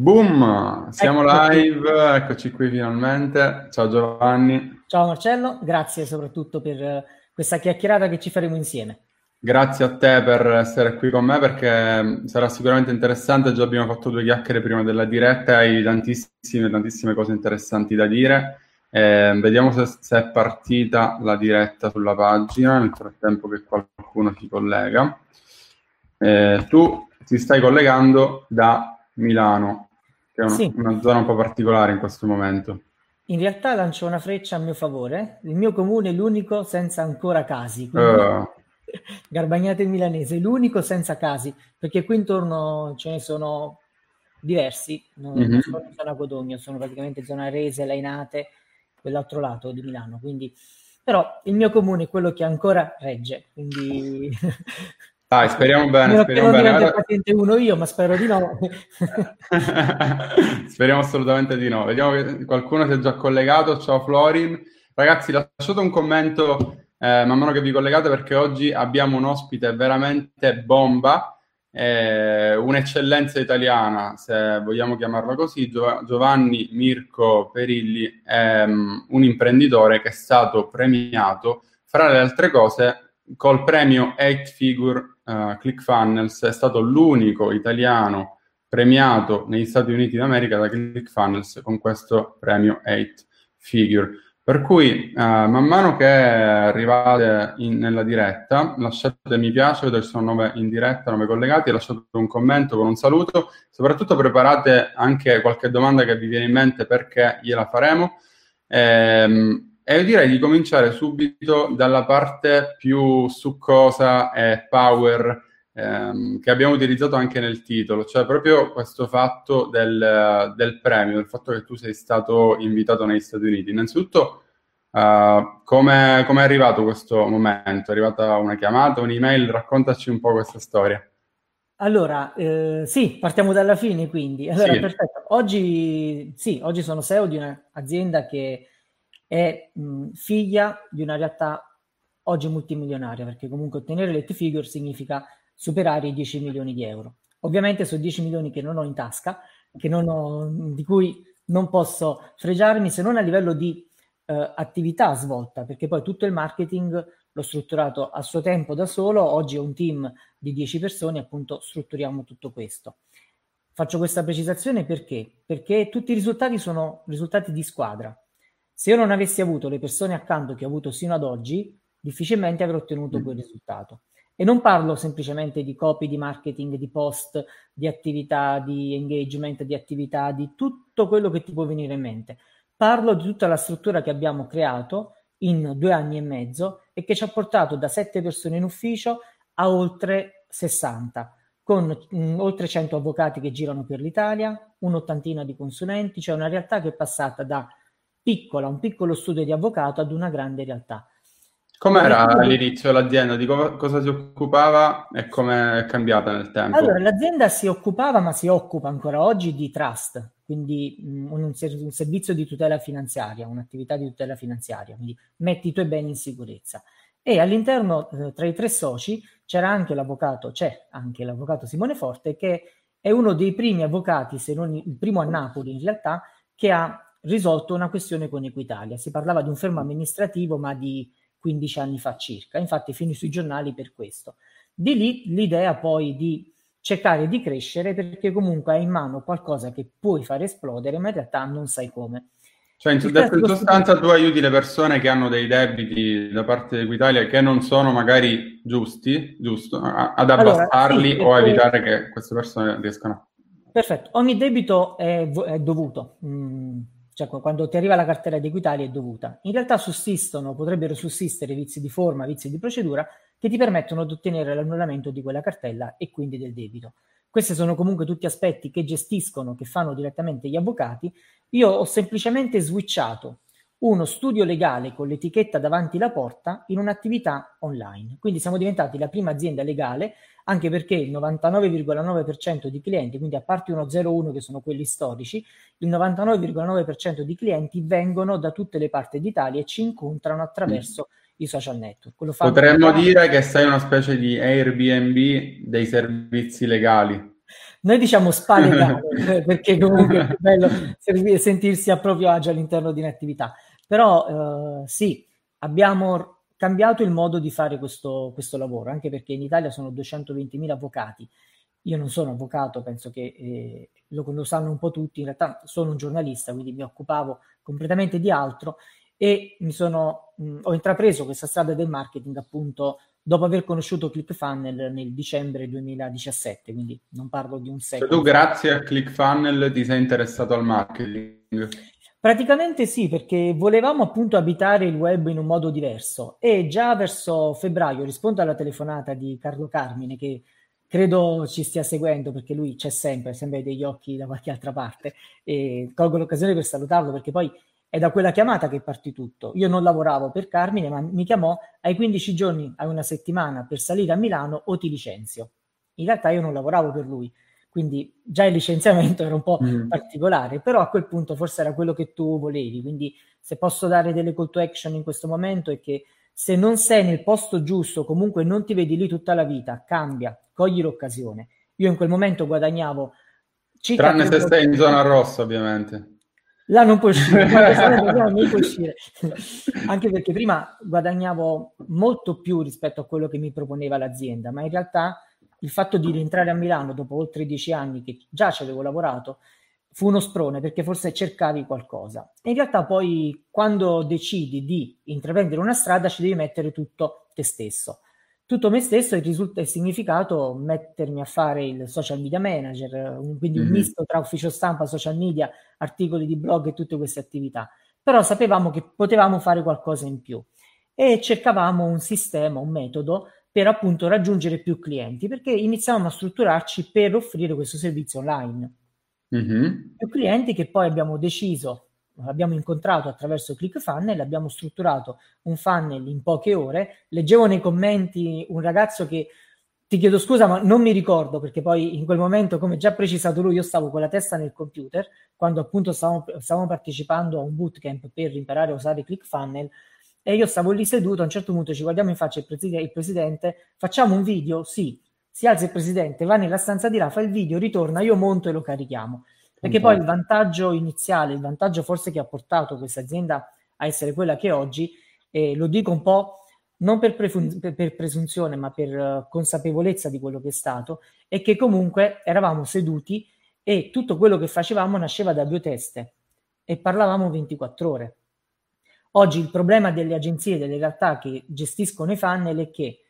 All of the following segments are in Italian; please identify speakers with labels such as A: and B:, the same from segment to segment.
A: Boom, siamo ecco live, eccoci qui finalmente. Ciao Giovanni.
B: Ciao Marcello, grazie soprattutto per eh, questa chiacchierata che ci faremo insieme.
A: Grazie a te per essere qui con me perché mm, sarà sicuramente interessante. Già abbiamo fatto due chiacchiere prima della diretta e hai tantissime, tantissime cose interessanti da dire. Eh, vediamo se, se, è partita la diretta sulla pagina nel frattempo che qualcuno si collega. Eh, tu ti stai collegando da Milano è una, sì. una zona un po' particolare in questo momento.
B: In realtà lancio una freccia a mio favore. Il mio comune è l'unico senza ancora casi. Uh. Garbagnate milanese, l'unico senza casi, perché qui intorno ce ne sono diversi, non, mm-hmm. sono in zona Codomio, sono praticamente zona Rese, Lainate, quell'altro lato di Milano. Quindi, però il mio comune è quello che ancora regge, quindi
A: Dai, speriamo bene. Io speriamo bene.
B: Guarda... paziente uno io, ma spero di no.
A: speriamo assolutamente di no. Vediamo che qualcuno si è già collegato. Ciao Florin. Ragazzi, lasciate un commento eh, man mano che vi collegate perché oggi abbiamo un ospite veramente bomba, eh, un'eccellenza italiana, se vogliamo chiamarla così. Giovanni Mirko Perilli è um, un imprenditore che è stato premiato, fra le altre cose, col premio 8 Figure uh, ClickFunnels è stato l'unico italiano premiato negli Stati Uniti d'America da ClickFunnels con questo premio 8 Figure. Per cui, uh, man mano che arrivate in, nella diretta, lasciate mi piace, vedo che sono nove in diretta, nove collegati, lasciate un commento con un saluto, soprattutto preparate anche qualche domanda che vi viene in mente perché gliela faremo. Ehm, e io direi di cominciare subito dalla parte più succosa e power ehm, che abbiamo utilizzato anche nel titolo, cioè proprio questo fatto del, del, premio, del fatto che tu sei stato invitato negli Stati Uniti. Innanzitutto, uh, come è arrivato questo momento? È arrivata una chiamata, un'email? Raccontaci un po' questa storia.
B: Allora, eh, sì, partiamo dalla fine quindi. Allora, sì. perfetto. Oggi, sì, oggi sono CEO di un'azienda che è mh, figlia di una realtà oggi multimilionaria, perché comunque ottenere le figure significa superare i 10 milioni di euro. Ovviamente sono 10 milioni che non ho in tasca, ho, di cui non posso fregiarmi se non a livello di eh, attività svolta, perché poi tutto il marketing l'ho strutturato a suo tempo da solo, oggi ho un team di 10 persone, appunto strutturiamo tutto questo. Faccio questa precisazione perché? Perché tutti i risultati sono risultati di squadra. Se io non avessi avuto le persone accanto che ho avuto sino ad oggi, difficilmente avrei ottenuto mm. quel risultato. E non parlo semplicemente di copy, di marketing, di post, di attività, di engagement, di attività, di tutto quello che ti può venire in mente. Parlo di tutta la struttura che abbiamo creato in due anni e mezzo e che ci ha portato da sette persone in ufficio a oltre 60, con mh, mm, oltre 100 avvocati che girano per l'Italia, un'ottantina di consulenti, cioè una realtà che è passata da piccola, un piccolo studio di avvocato ad una grande realtà.
A: Com'era all'inizio l'azienda? Di co- cosa si occupava e come è cambiata nel tempo?
B: Allora, l'azienda si occupava, ma si occupa ancora oggi di trust, quindi un, un, servizio di tutela finanziaria, un'attività di tutela finanziaria, quindi metti i tuoi beni in sicurezza. E all'interno, eh, tra i tre soci, c'era anche l'avvocato, c'è anche l'avvocato Simone Forte, che è uno dei primi avvocati, se non il primo a Napoli in realtà, che ha risolto una questione con Equitalia. Si parlava di un fermo amministrativo, ma di 15 anni fa circa. Infatti finì sui giornali per questo. Di lì l'idea poi di cercare di crescere perché comunque hai in mano qualcosa che puoi far esplodere, ma in realtà non sai come.
A: Cioè, in, in sostanza tu aiuti le persone che hanno dei debiti da parte di Equitalia che non sono magari giusti, giusto, ad abbassarli allora, sì, o a evitare che queste persone riescano.
B: Perfetto, ogni debito è, è dovuto. Mm cioè quando ti arriva la cartella di Equitalia è dovuta. In realtà sussistono, potrebbero sussistere vizi di forma, vizi di procedura che ti permettono di ottenere l'annullamento di quella cartella e quindi del debito. Questi sono comunque tutti aspetti che gestiscono, che fanno direttamente gli avvocati. Io ho semplicemente switchato uno studio legale con l'etichetta davanti la porta in un'attività online. Quindi siamo diventati la prima azienda legale, anche perché il 99,9% di clienti, quindi a parte uno 0,1 che sono quelli storici, il 99,9% di clienti vengono da tutte le parti d'Italia e ci incontrano attraverso i social network.
A: Potremmo dire che sei una specie di Airbnb dei servizi legali.
B: Noi diciamo spallegare, perché comunque è bello sentirsi a proprio agio all'interno di un'attività. Però eh, sì, abbiamo cambiato il modo di fare questo, questo lavoro, anche perché in Italia sono 220.000 avvocati. Io non sono avvocato, penso che eh, lo, lo sanno un po' tutti, in realtà sono un giornalista, quindi mi occupavo completamente di altro e mi sono, mh, ho intrapreso questa strada del marketing appunto dopo aver conosciuto ClickFunnel nel dicembre 2017, quindi non parlo di un secolo.
A: Cioè tu grazie a ClickFunnel ti sei interessato al marketing?
B: Praticamente sì, perché volevamo appunto abitare il web in un modo diverso e già verso febbraio rispondo alla telefonata di Carlo Carmine che credo ci stia seguendo perché lui c'è sempre, sembra degli occhi da qualche altra parte e colgo l'occasione per salutarlo perché poi è da quella chiamata che partì tutto. Io non lavoravo per Carmine, ma mi chiamò ai 15 giorni, a una settimana per salire a Milano o ti licenzio. In realtà io non lavoravo per lui, quindi già il licenziamento era un po' mm. particolare, però a quel punto forse era quello che tu volevi. Quindi se posso dare delle call to action in questo momento è che se non sei nel posto giusto, comunque non ti vedi lì tutta la vita, cambia, cogli l'occasione. Io in quel momento guadagnavo
A: circa... Tranne se stai in zona rossa, ovviamente.
B: Là non puoi uscire, non puoi uscire. Anche perché prima guadagnavo molto più rispetto a quello che mi proponeva l'azienda, ma in realtà il fatto di rientrare a Milano dopo oltre dieci anni che già ci avevo lavorato fu uno sprone perché forse cercavi qualcosa. E in realtà poi quando decidi di intraprendere una strada ci devi mettere tutto te stesso tutto me stesso e risulta il significato mettermi a fare il social media manager, un, quindi mm-hmm. un misto tra ufficio stampa, social media, articoli di blog e tutte queste attività. Però sapevamo che potevamo fare qualcosa in più e cercavamo un sistema, un metodo per appunto raggiungere più clienti, perché iniziavamo a strutturarci per offrire questo servizio online. Mm-hmm. Più clienti che poi abbiamo deciso abbiamo incontrato attraverso ClickFunnel, abbiamo strutturato un funnel in poche ore. Leggevo nei commenti un ragazzo che ti chiedo scusa, ma non mi ricordo perché poi in quel momento, come già precisato lui, io stavo con la testa nel computer quando appunto stavamo, stavamo partecipando a un bootcamp per imparare a usare ClickFunnel e io stavo lì seduto. A un certo punto ci guardiamo in faccia il, preside- il presidente, facciamo un video, sì, si alza il presidente, va nella stanza di là, fa il video, ritorna, io monto e lo carichiamo. Perché poi il vantaggio iniziale, il vantaggio forse che ha portato questa azienda a essere quella che è oggi, e lo dico un po' non per, prefun- per presunzione, ma per uh, consapevolezza di quello che è stato, è che comunque eravamo seduti e tutto quello che facevamo nasceva da due teste e parlavamo 24 ore. Oggi il problema delle agenzie, delle realtà che gestiscono i funnel è che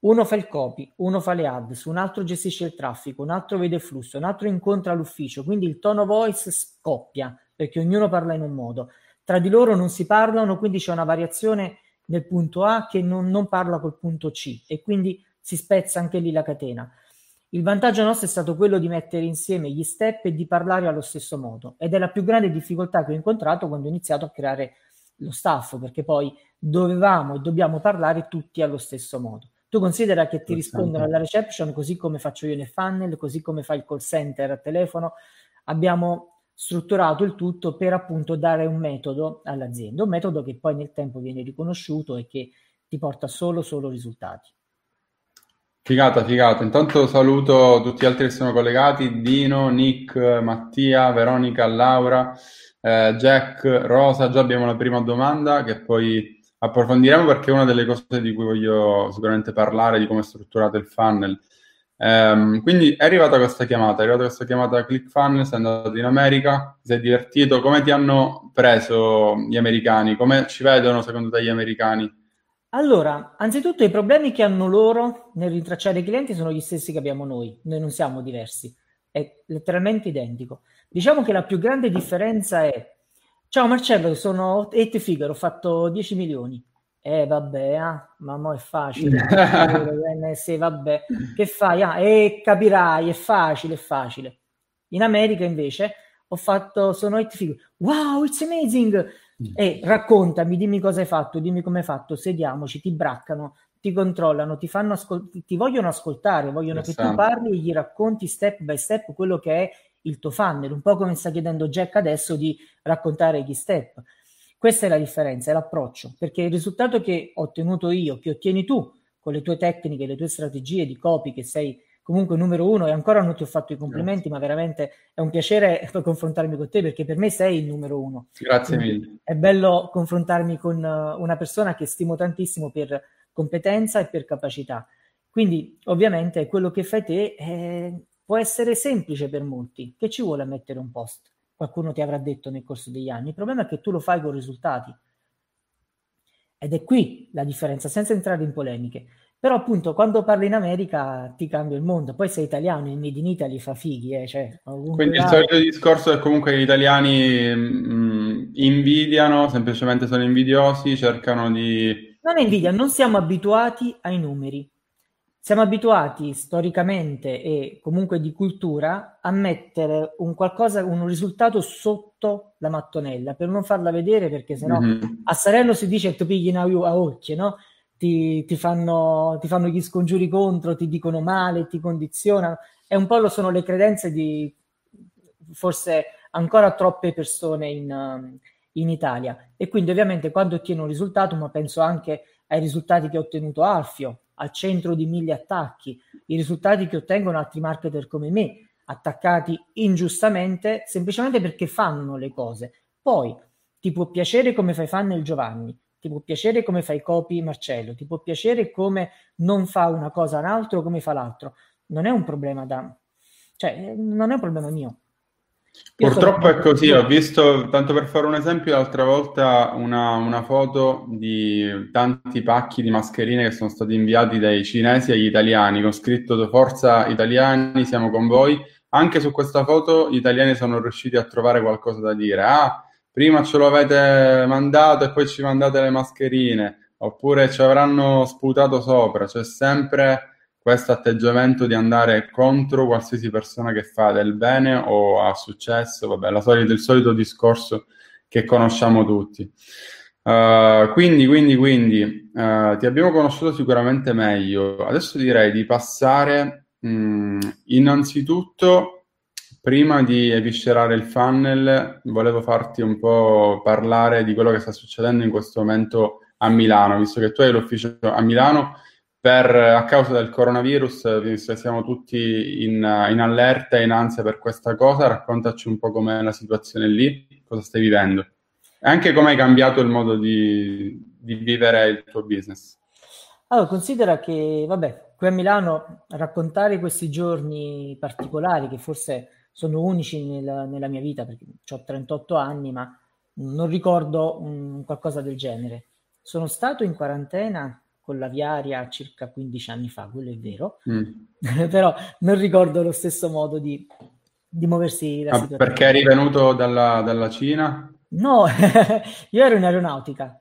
B: uno fa il copy, uno fa le ads, un altro gestisce il traffico, un altro vede il flusso, un altro incontra l'ufficio, quindi il tono voice scoppia perché ognuno parla in un modo. Tra di loro non si parlano, quindi c'è una variazione nel punto A che non, non parla col punto C e quindi si spezza anche lì la catena. Il vantaggio nostro è stato quello di mettere insieme gli step e di parlare allo stesso modo ed è la più grande difficoltà che ho incontrato quando ho iniziato a creare lo staff perché poi dovevamo e dobbiamo parlare tutti allo stesso modo. Tu considera che ti rispondono alla reception così come faccio io nel funnel, così come fa il call center a telefono. Abbiamo strutturato il tutto per appunto dare un metodo all'azienda, un metodo che poi nel tempo viene riconosciuto e che ti porta solo, solo risultati.
A: Figata, figata. Intanto saluto tutti gli altri che sono collegati, Dino, Nick, Mattia, Veronica, Laura, eh, Jack, Rosa. Già abbiamo la prima domanda che poi approfondiremo perché è una delle cose di cui voglio sicuramente parlare, di come è strutturato il funnel. Um, quindi è arrivata questa chiamata, è arrivata questa chiamata a ClickFunnels, sei andato in America, sei divertito, come ti hanno preso gli americani? Come ci vedono secondo te gli americani?
B: Allora, anzitutto i problemi che hanno loro nel rintracciare i clienti sono gli stessi che abbiamo noi, noi non siamo diversi, è letteralmente identico. Diciamo che la più grande differenza è Ciao Marcello, sono Eight Figure, ho fatto 10 milioni. Eh vabbè, ah, ma mo è facile. Sì, vabbè. Che fai? Ah, e capirai, è facile, è facile. In America invece ho fatto, sono Eight Figure. Wow, it's amazing! Mm. E raccontami, dimmi cosa hai fatto, dimmi come hai fatto, sediamoci, ti braccano, ti controllano, ti, fanno ascol- ti vogliono ascoltare, vogliono che tu parli e gli racconti step by step quello che è il tuo funnel, un po' come sta chiedendo Jack adesso di raccontare gli step. Questa è la differenza, è l'approccio, perché il risultato che ho ottenuto io, che ottieni tu con le tue tecniche, le tue strategie di copy che sei comunque numero uno e ancora non ti ho fatto i complimenti, Grazie. ma veramente è un piacere confrontarmi con te perché per me sei il numero uno.
A: Grazie Quindi mille.
B: È bello confrontarmi con una persona che stimo tantissimo per competenza e per capacità. Quindi ovviamente quello che fai te è, può essere semplice per molti, che ci vuole mettere un post. Qualcuno ti avrà detto nel corso degli anni. Il problema è che tu lo fai con risultati. Ed è qui la differenza, senza entrare in polemiche. Però appunto quando parli in America ti cambia il mondo, poi sei italiano, il Made in Italy fa fighi. Eh, cioè,
A: Quindi il solito discorso è comunque gli italiani mh, mm, invidiano, semplicemente sono invidiosi, cercano di...
B: Non è invidia, non siamo abituati ai numeri. Siamo abituati storicamente e comunque di cultura a mettere un, qualcosa, un risultato sotto la mattonella per non farla vedere perché sennò mm-hmm. a Sarello si dice che ti pigliano a occhio, no? Ti, ti, fanno, ti fanno gli scongiuri contro, ti dicono male, ti condizionano. E un po' lo sono le credenze di forse ancora troppe persone in, in Italia. E quindi ovviamente quando ottieni un risultato, ma penso anche ai risultati che ha ottenuto Alfio, al centro di mille attacchi, i risultati che ottengono altri marketer come me, attaccati ingiustamente semplicemente perché fanno le cose. Poi ti può piacere come fai fan nel Giovanni, ti può piacere come fai copy Marcello, ti può piacere come non fa una cosa un altro come fa l'altro. Non è un problema da... cioè, non è un problema mio.
A: Purtroppo è così, ho visto, tanto per fare un esempio, l'altra volta una, una, foto di tanti pacchi di mascherine che sono stati inviati dai cinesi agli italiani con scritto Forza italiani, siamo con voi. Anche su questa foto gli italiani sono riusciti a trovare qualcosa da dire. Ah, prima ce lo avete mandato e poi ci mandate le mascherine, oppure ci avranno sputato sopra. C'è sempre questo atteggiamento di andare contro qualsiasi persona che fa del bene o ha successo, vabbè, solita, il solito discorso che conosciamo tutti. Uh, quindi, quindi, quindi, uh, ti abbiamo conosciuto sicuramente meglio. Adesso direi di passare mh, mm, innanzitutto, prima di eviscerare il funnel, volevo farti un po' parlare di quello che sta succedendo in questo momento a Milano, visto che tu hai l'ufficio a Milano per, a causa del coronavirus, che siamo tutti in, in, allerta e in ansia per questa cosa, raccontaci un po' com'è la situazione lì, cosa stai vivendo e anche come hai cambiato il modo di, di vivere il tuo business.
B: Allora, considera che, vabbè, qui a Milano raccontare questi giorni particolari, che forse sono unici nel, nella mia vita, perché ho 38 anni, ma non ricordo un, qualcosa del genere. Sono stato in quarantena con l'aviaria circa 15 anni fa, quello è vero, mm. però non ricordo lo stesso modo di, di muoversi
A: la ah, Perché eri venuto dalla, dalla Cina?
B: No, io ero in aeronautica.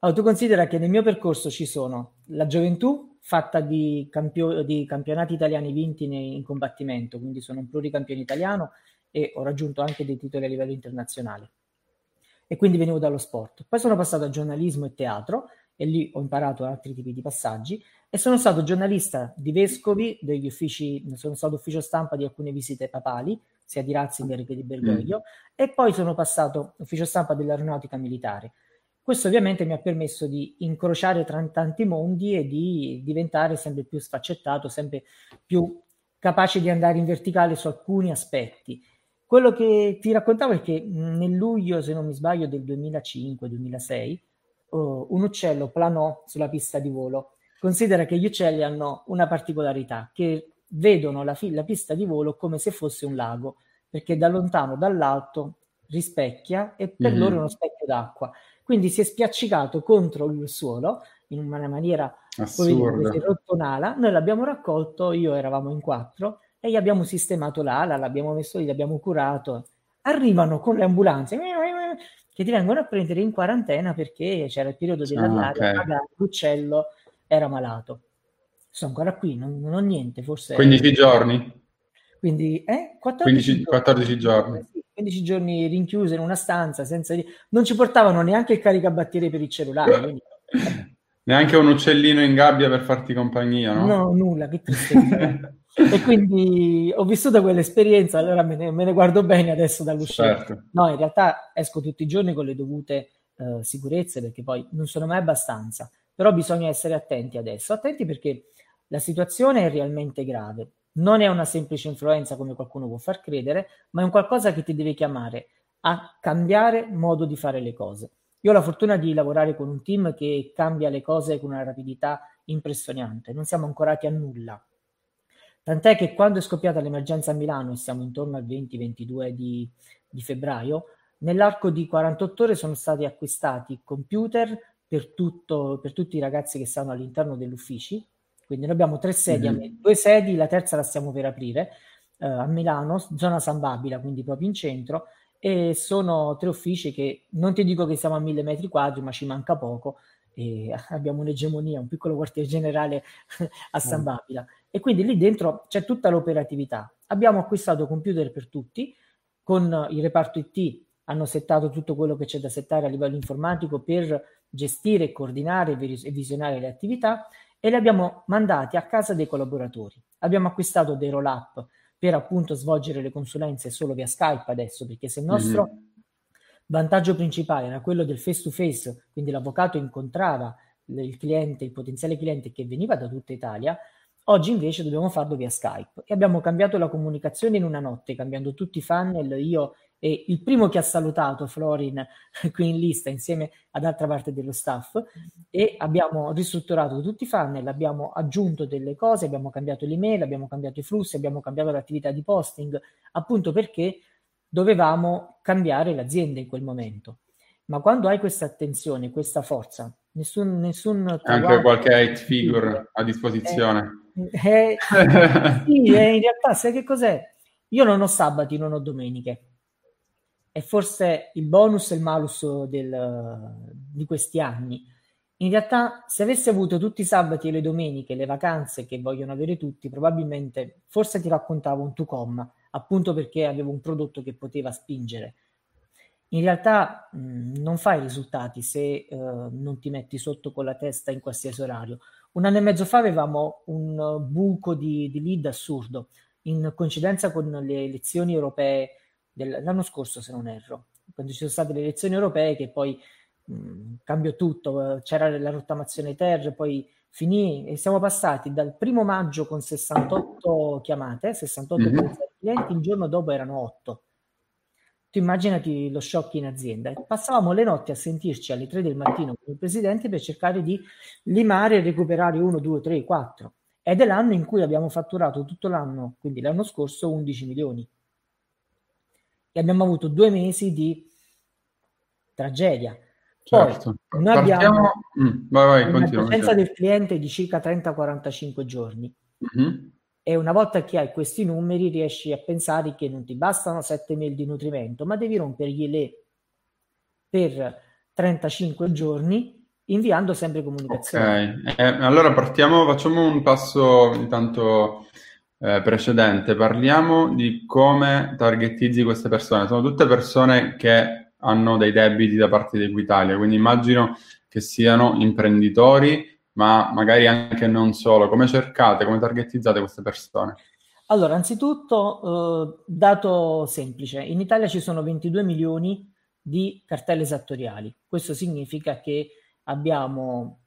B: Allora, tu considera che nel mio percorso ci sono la gioventù fatta di, campio- di campionati italiani vinti in combattimento, quindi sono un pluricampione italiano e ho raggiunto anche dei titoli a livello internazionale. E quindi venivo dallo sport. Poi sono passato a giornalismo e teatro, e lì ho imparato altri tipi di passaggi e sono stato giornalista di vescovi, degli uffici, sono stato ufficio stampa di alcune visite papali, sia di Ratzinger che di Bergoglio, mm. e poi sono passato ufficio stampa dell'aeronautica militare. Questo ovviamente mi ha permesso di incrociare tra tanti mondi e di diventare sempre più sfaccettato, sempre più capace di andare in verticale su alcuni aspetti. Quello che ti raccontavo è che nel luglio, se non mi sbaglio, del 2005-2006, uh, un uccello planò sulla pista di volo. Considera che gli uccelli hanno una particolarità, che vedono la, fi- la pista di volo come se fosse un lago, perché da lontano, dall'alto, rispecchia e per mm-hmm. loro è uno specchio d'acqua. Quindi si è spiaccicato contro il suolo in una maniera rotto un'ala. Noi l'abbiamo raccolto, io eravamo in quattro e gli abbiamo sistemato l'ala, l'abbiamo messo lì, l'abbiamo curato. Arrivano con le ambulanze, che ti vengono a prendere in quarantena perché c'era il periodo dell'allaria, ah, okay. l'uccello era malato. Sono ancora qui, non, non ho niente, forse...
A: 15 giorni?
B: Quindi, eh?
A: 14 15, 14 giorni.
B: giorni. 15 giorni rinchiuse in una stanza, senza... Non ci portavano neanche il caricabatterie per il cellulare. Quindi...
A: neanche un uccellino in gabbia per farti compagnia, no?
B: No, nulla, che tristezza. e quindi ho vissuto quell'esperienza, allora me ne, me ne guardo bene adesso dall'uscita. Certo. No, in realtà esco tutti i giorni con le dovute uh, sicurezze perché poi non sono mai abbastanza, però bisogna essere attenti adesso, attenti perché la situazione è realmente grave. Non è una semplice influenza come qualcuno può far credere, ma è un qualcosa che ti deve chiamare a cambiare modo di fare le cose. Io ho la fortuna di lavorare con un team che cambia le cose con una rapidità impressionante, non siamo ancorati a nulla. Tant'è che quando è scoppiata l'emergenza a Milano, e siamo intorno al 20-22 di, di febbraio, nell'arco di 48 ore sono stati acquistati computer per, tutto, per tutti i ragazzi che stanno all'interno degli uffici. Quindi noi abbiamo tre sedi, mm-hmm. due sedi, la terza la stiamo per aprire eh, a Milano, zona San Babila, quindi proprio in centro, e sono tre uffici che non ti dico che siamo a mille metri quadri, ma ci manca poco. E abbiamo un'egemonia, un piccolo quartier generale a San mm. Babila. E quindi lì dentro c'è tutta l'operatività. Abbiamo acquistato computer per tutti, con il reparto IT hanno settato tutto quello che c'è da settare a livello informatico per gestire, coordinare e visionare le attività e li abbiamo mandati a casa dei collaboratori. Abbiamo acquistato dei roll up per appunto svolgere le consulenze solo via Skype adesso, perché se il nostro mm-hmm. vantaggio principale era quello del face to face, quindi l'avvocato incontrava il cliente, il potenziale cliente che veniva da tutta Italia, Oggi invece dobbiamo farlo via Skype e abbiamo cambiato la comunicazione in una notte, cambiando tutti i funnel, io e il primo che ha salutato Florin qui in lista insieme ad altra parte dello staff e abbiamo ristrutturato tutti i funnel, abbiamo aggiunto delle cose, abbiamo cambiato l'email, abbiamo cambiato i flussi, abbiamo cambiato l'attività di posting, appunto perché dovevamo cambiare l'azienda in quel momento. Ma quando hai questa attenzione, questa forza, nessun... nessun
A: Anche qualche hate figure a disposizione.
B: Eh, eh, sì, eh, in realtà sai che cos'è? Io non ho sabati, non ho domeniche. E forse il bonus e il malus del, di questi anni. In realtà, se avessi avuto tutti i sabati e le domeniche, le vacanze che vogliono avere tutti, probabilmente forse ti raccontavo un tu com, appunto perché avevo un prodotto che poteva spingere. In realtà mh, non fai risultati se uh, non ti metti sotto con la testa in qualsiasi orario. Un anno e mezzo fa avevamo un buco di, di lead assurdo, in coincidenza con le elezioni europee dell'anno scorso, se non erro, quando ci sono state le elezioni europee che poi mh, cambiò tutto, c'era la rottamazione ter, poi finì e siamo passati dal primo maggio con 68 chiamate, 68 mm-hmm. clienti, il giorno dopo erano 8 tu immaginati lo shock in azienda. Passavamo le notti a sentirci alle 3 del mattino con il presidente per cercare di limare e recuperare 1, 2, 3, 4. Ed è l'anno in cui abbiamo fatturato tutto l'anno, quindi l'anno scorso, 11 milioni. E abbiamo avuto due mesi di tragedia. Poi certo. noi abbiamo mm, vai, vai, una presenza del cliente di circa 30-45 giorni. Mm-hmm e una volta che hai questi numeri riesci a pensare che non ti bastano 7 mail di nutrimento, ma devi rompergli le per 35 giorni inviando sempre comunicazioni.
A: Ok, eh, allora partiamo, facciamo un passo intanto eh, precedente, parliamo di come targettizzi queste persone. Sono tutte persone che hanno dei debiti da parte di Equitalia, quindi immagino che siano imprenditori ma magari anche non solo. Come cercate, come targetizzate queste persone?
B: Allora, anzitutto, eh, dato semplice, in Italia ci sono 22 milioni di cartelle esattoriali. Questo significa che abbiamo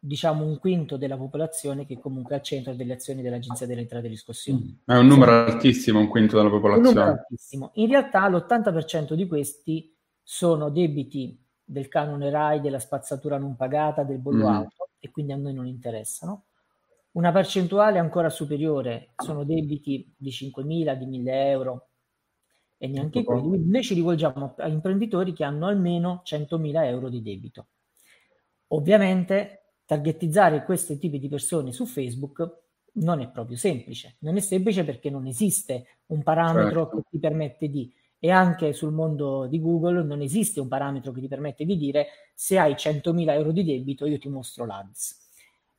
B: diciamo un quinto della popolazione che comunque è al centro delle azioni dell'Agenzia delle Entrate e Riscossioni.
A: È un numero altissimo, un quinto della popolazione. Un numero
B: altissimo. In realtà l'80% di questi sono debiti del canone RAI, della spazzatura non pagata, del bollo mm. auto e quindi a noi non interessano. Una percentuale ancora superiore sono debiti di 5.000, di 1.000 euro e neanche quelli. Quindi noi ci rivolgiamo a imprenditori che hanno almeno 100.000 euro di debito. Ovviamente targetizzare questi tipi di persone su Facebook non è proprio semplice. Non è semplice perché non esiste un parametro certo. che ti permette di e anche sul mondo di Google non esiste un parametro che ti permette di dire se hai 100.000 euro di debito io ti mostro l'ADS.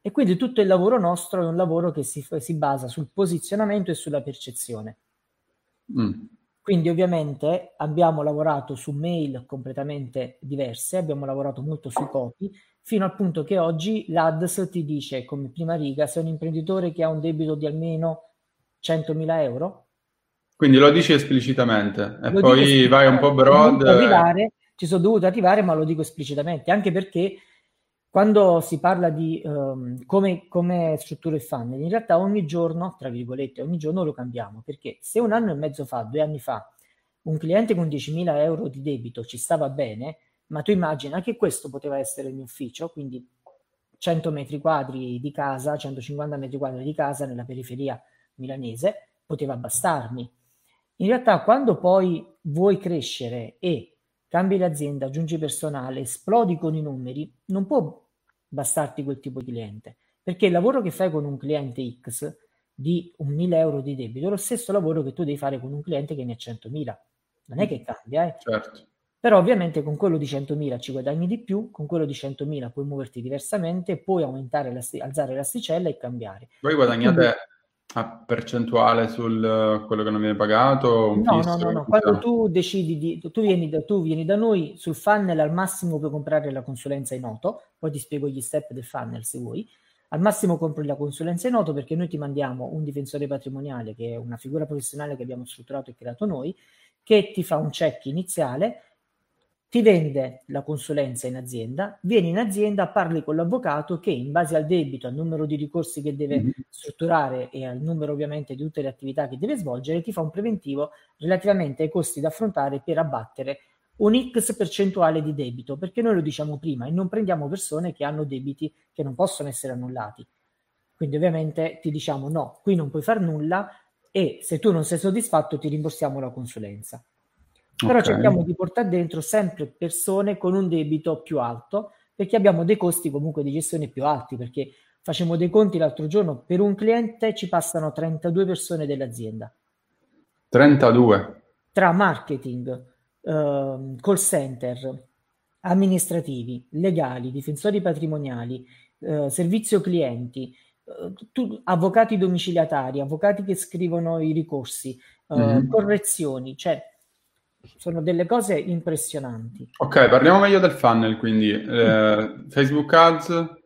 B: E quindi tutto il lavoro nostro è un lavoro che si, si basa sul posizionamento e sulla percezione. Mm. Quindi ovviamente abbiamo lavorato su mail completamente diverse, abbiamo lavorato molto sui copy, fino al punto che oggi l'ADS ti dice come prima riga se un imprenditore che ha un debito di almeno 100.000 euro,
A: quindi lo dici esplicitamente e lo poi vai un po' broad.
B: Arrivare, ci sono dovuto arrivare, ma lo dico esplicitamente, anche perché quando si parla di um, come, come struttura il funnel, in realtà ogni giorno, tra virgolette, ogni giorno lo cambiamo, perché se un anno e mezzo fa, due anni fa, un cliente con 10.000 euro di debito ci stava bene, ma tu immagina che questo poteva essere il mio ufficio, quindi 100 metri quadri di casa, 150 metri quadri di casa nella periferia milanese, poteva bastarmi. In realtà quando poi vuoi crescere e cambi l'azienda, aggiungi personale, esplodi con i numeri, non può bastarti quel tipo di cliente, perché il lavoro che fai con un cliente X di un 1000 euro di debito è lo stesso lavoro che tu devi fare con un cliente che ne ha 100.000. Non è che cambia, eh?
A: Certo.
B: Però ovviamente con quello di 100.000 ci guadagni di più, con quello di 100.000 puoi muoverti diversamente, puoi aumentare, alzare l'asticella e cambiare.
A: Voi guadagnate Quindi, a percentuale su quello che non viene pagato?
B: no, no, no, no, quando tu decidi di, tu vieni, da, tu vieni da noi sul funnel al massimo puoi comprare la consulenza in noto, poi ti spiego gli step del funnel se vuoi, al massimo compri la consulenza in noto perché noi ti mandiamo un difensore patrimoniale che è una figura professionale che abbiamo strutturato e creato noi, che ti fa un check iniziale ti vende la consulenza in azienda, vieni in azienda, parli con l'avvocato che in base al debito, al numero di ricorsi che deve mm-hmm. strutturare e al numero ovviamente di tutte le attività che deve svolgere, ti fa un preventivo relativamente ai costi da affrontare per abbattere un X percentuale di debito, perché noi lo diciamo prima e non prendiamo persone che hanno debiti che non possono essere annullati. Quindi ovviamente ti diciamo no, qui non puoi fare nulla e se tu non sei soddisfatto ti rimborsiamo la consulenza. Però okay. cerchiamo di portare dentro sempre persone con un debito più alto, perché abbiamo dei costi comunque di gestione più alti, perché facciamo dei conti l'altro giorno, per un cliente ci passano 32 persone dell'azienda.
A: 32?
B: Tra marketing, uh, call center, amministrativi, legali, difensori patrimoniali, uh, servizio clienti, uh, tu, avvocati domiciliatari, avvocati che scrivono i ricorsi, mm-hmm. correzioni, cioè sono delle cose impressionanti.
A: Ok, parliamo meglio del funnel, quindi eh, Facebook Ads,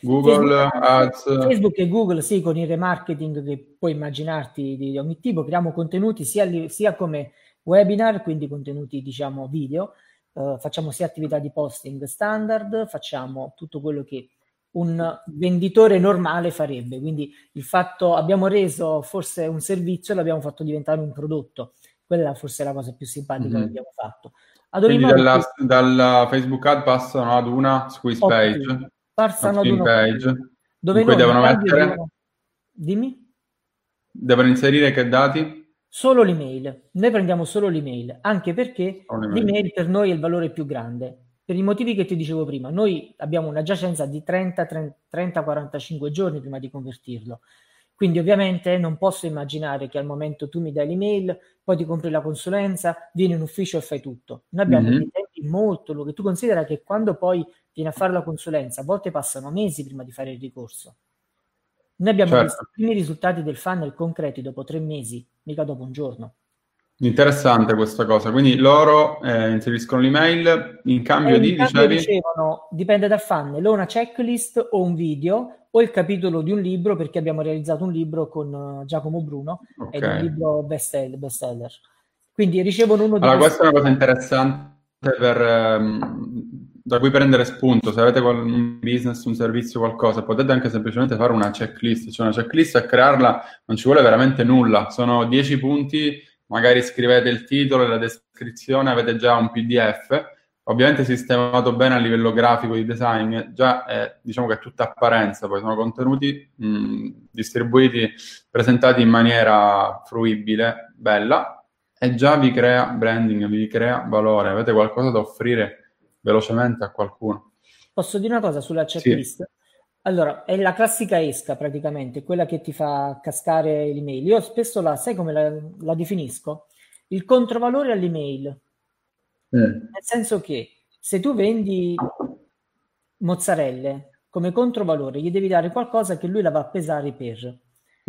A: Google Facebook, Ads.
B: Facebook e Google, sì, con il remarketing che puoi immaginarti di ogni tipo, creiamo contenuti sia, li, sia come webinar, quindi contenuti diciamo video, eh, facciamo sia attività di posting standard, facciamo tutto quello che un venditore normale farebbe. Quindi il fatto abbiamo reso forse un servizio, l'abbiamo fatto diventare un prodotto. Quella forse è la cosa più simpatica mm-hmm. che abbiamo fatto.
A: Ad Quindi dalla, più... dalla, Facebook ad passano ad una squeeze page.
B: Passano ad una
A: page. Dove cui devono mettere... Devono...
B: Dimmi?
A: Devono inserire che dati?
B: Solo l'email. Noi prendiamo solo l'email, anche perché l'email. l'email per noi è il valore più grande. Per i motivi che ti dicevo prima, noi abbiamo una giacenza di 30-45 giorni prima di convertirlo. Quindi ovviamente non posso immaginare che al momento tu mi dai l'email, poi ti compri la consulenza, vieni in ufficio e fai tutto. Noi abbiamo mm-hmm. dei tempi molto lunghi. Tu considera che quando poi vieni a fare la consulenza, a volte passano mesi prima di fare il ricorso. Noi abbiamo certo. visto i primi risultati del funnel concreti dopo tre mesi, mica dopo un giorno.
A: Interessante questa cosa, quindi loro eh, inseriscono l'email in cambio di,
B: dicevi... ricevono, dipende dal funnel, o una checklist o un video o il capitolo di un libro perché abbiamo realizzato un libro con uh, Giacomo Bruno, okay. è un libro best seller. Quindi ricevono uno
A: di Allora questa è una cosa interessante per, um, da cui prendere spunto, se avete un business, un servizio, qualcosa, potete anche semplicemente fare una checklist, cioè una checklist e crearla non ci vuole veramente nulla, sono 10 punti magari scrivete il titolo e la descrizione, avete già un PDF, ovviamente sistemato bene a livello grafico di design, già è, diciamo che è tutta apparenza, poi sono contenuti mh, distribuiti, presentati in maniera fruibile, bella, e già vi crea branding, vi crea valore, avete qualcosa da offrire velocemente a qualcuno.
B: Posso dire una cosa sulla checklist? Sì. Allora, è la classica esca praticamente, quella che ti fa cascare l'email. Io spesso la, sai come la, la definisco? Il controvalore all'email. Eh. Nel senso che se tu vendi mozzarelle come controvalore, gli devi dare qualcosa che lui la va a pesare per.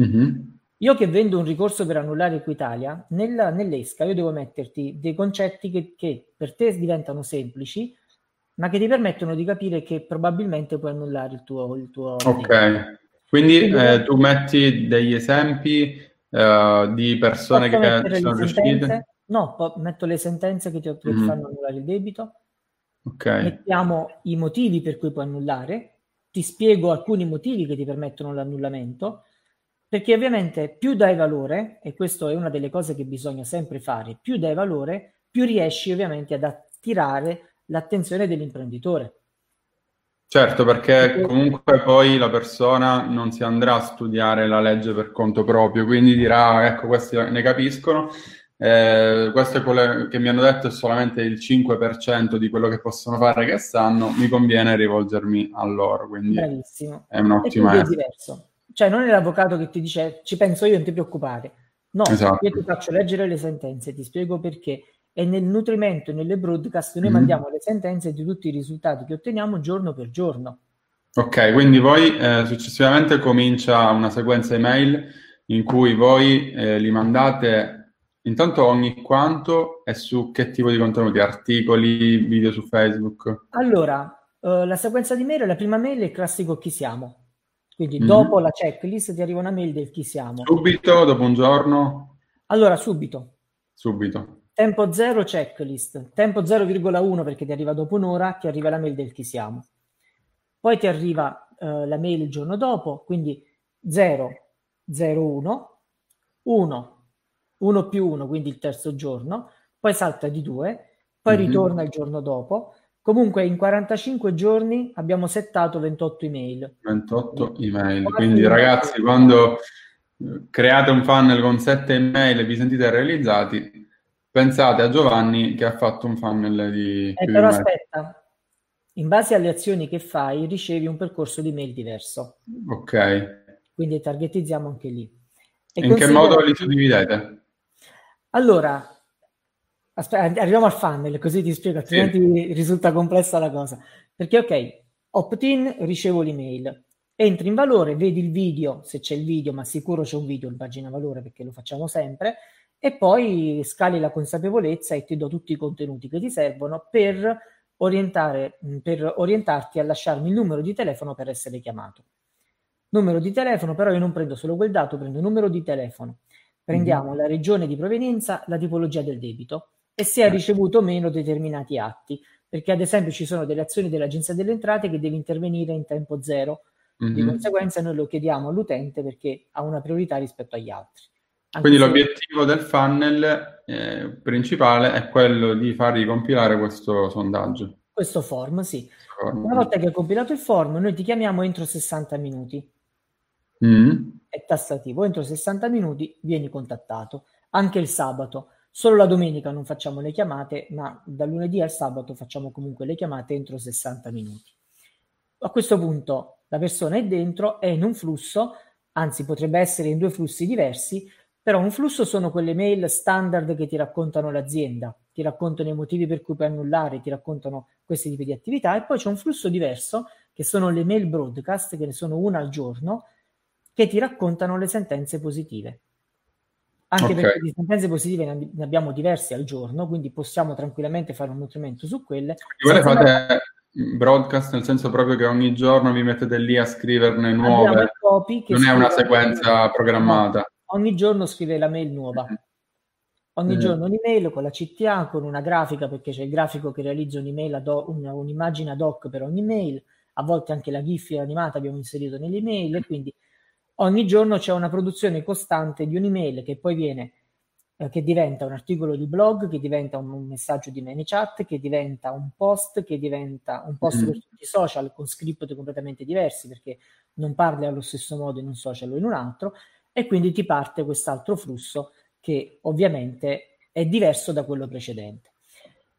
B: Mm-hmm. Io che vendo un ricorso per annullare Equitalia, nella, nell'esca io devo metterti dei concetti che, che per te diventano semplici, ma che ti permettono di capire che probabilmente puoi annullare il tuo... Il tuo
A: ok, quindi, quindi eh, tu metti degli esempi uh, di persone che sono riuscite...
B: No, metto le sentenze che ti, che mm. ti fanno annullare il debito.
A: Okay.
B: Mettiamo i motivi per cui puoi annullare, ti spiego alcuni motivi che ti permettono l'annullamento, perché ovviamente più dai valore, e questa è una delle cose che bisogna sempre fare, più dai valore, più riesci ovviamente ad attirare l'attenzione dell'imprenditore.
A: Certo, perché comunque poi la persona non si andrà a studiare la legge per conto proprio, quindi dirà, ecco, questi ne capiscono, eh, questo è quello che mi hanno detto è solamente il 5% di quello che possono fare che sanno, mi conviene rivolgermi a loro, quindi
B: Bravissimo.
A: è un'ottima...
B: è diverso. Cioè non è l'avvocato che ti dice ci penso io, non ti preoccupare. No, esatto. io ti faccio leggere le sentenze, ti spiego perché e nel nutrimento e nelle broadcast noi mm. mandiamo le sentenze di tutti i risultati che otteniamo giorno per giorno.
A: Ok, quindi poi eh, successivamente comincia una sequenza email in cui voi eh, li mandate intanto ogni quanto e su che tipo di contenuti, articoli, video su Facebook?
B: Allora, eh, la sequenza di mail, la prima mail è il classico chi siamo. Quindi mm. dopo la checklist ti arriva una mail del chi siamo.
A: Subito, dopo un giorno?
B: Allora, subito.
A: Subito.
B: Tempo 0 checklist, tempo 0,1 perché ti arriva dopo un'ora, ti arriva la mail del chi siamo. Poi ti arriva uh, la mail il giorno dopo, quindi 0, 0, 1, 1, 1 più 1, quindi il terzo giorno, poi salta di 2, poi mm-hmm. ritorna il giorno dopo. Comunque in 45 giorni abbiamo settato 28 email.
A: 28 email, quindi ragazzi quando create un funnel con 7 email e vi sentite realizzati, Pensate a Giovanni che ha fatto un funnel di...
B: Eh, però aspetta, in base alle azioni che fai ricevi un percorso di mail diverso.
A: Ok.
B: Quindi targetizziamo anche lì.
A: E in che modo li suddividete?
B: Allora, aspetta, arriviamo al funnel, così ti spiego, altrimenti sì. risulta complessa la cosa. Perché ok, opt-in, ricevo l'email, entri in valore, vedi il video, se c'è il video, ma sicuro c'è un video in pagina valore perché lo facciamo sempre, e poi scali la consapevolezza e ti do tutti i contenuti che ti servono per, orientare, per orientarti a lasciarmi il numero di telefono per essere chiamato. Numero di telefono, però io non prendo solo quel dato, prendo il numero di telefono. Prendiamo mm-hmm. la regione di provenienza, la tipologia del debito e se ha certo. ricevuto o meno determinati atti, perché ad esempio ci sono delle azioni dell'Agenzia delle Entrate che deve intervenire in tempo zero. Mm-hmm. Di conseguenza noi lo chiediamo all'utente perché ha una priorità rispetto agli altri.
A: Quindi se... l'obiettivo del funnel eh, principale è quello di fargli compilare questo sondaggio.
B: Questo form, sì. Form. Una volta che hai compilato il form, noi ti chiamiamo entro 60 minuti. Mm. È tassativo, entro 60 minuti vieni contattato. Anche il sabato. Solo la domenica non facciamo le chiamate, ma dal lunedì al sabato facciamo comunque le chiamate entro 60 minuti. A questo punto la persona è dentro, è in un flusso, anzi potrebbe essere in due flussi diversi, però un flusso sono quelle mail standard che ti raccontano l'azienda, ti raccontano i motivi per cui puoi annullare, ti raccontano questi tipi di attività e poi c'è un flusso diverso che sono le mail broadcast, che ne sono una al giorno, che ti raccontano le sentenze positive. Anche okay. perché di sentenze positive ne abbiamo diverse al giorno, quindi possiamo tranquillamente fare un nutrimento su quelle.
A: Voi fate broadcast nel senso proprio che ogni giorno vi mettete lì a scriverne nuove, non è una sequenza programmata
B: ogni giorno scrive la mail nuova. Mm-hmm. Ogni mm. giorno un'email con la CTA, con una grafica, perché c'è il grafico che realizza un'email ad hoc, una, un'immagine ad hoc per ogni mail, a volte anche la GIF animata abbiamo inserito nelle email, e quindi ogni giorno c'è una produzione costante di un'email che poi viene, eh, che diventa un articolo di blog, che diventa un, un messaggio di ManyChat, che diventa un post, che diventa un post mm. per tutti i social con script completamente diversi, perché non parli allo stesso modo in un social o in un altro, e quindi ti parte quest'altro flusso che ovviamente è diverso da quello precedente.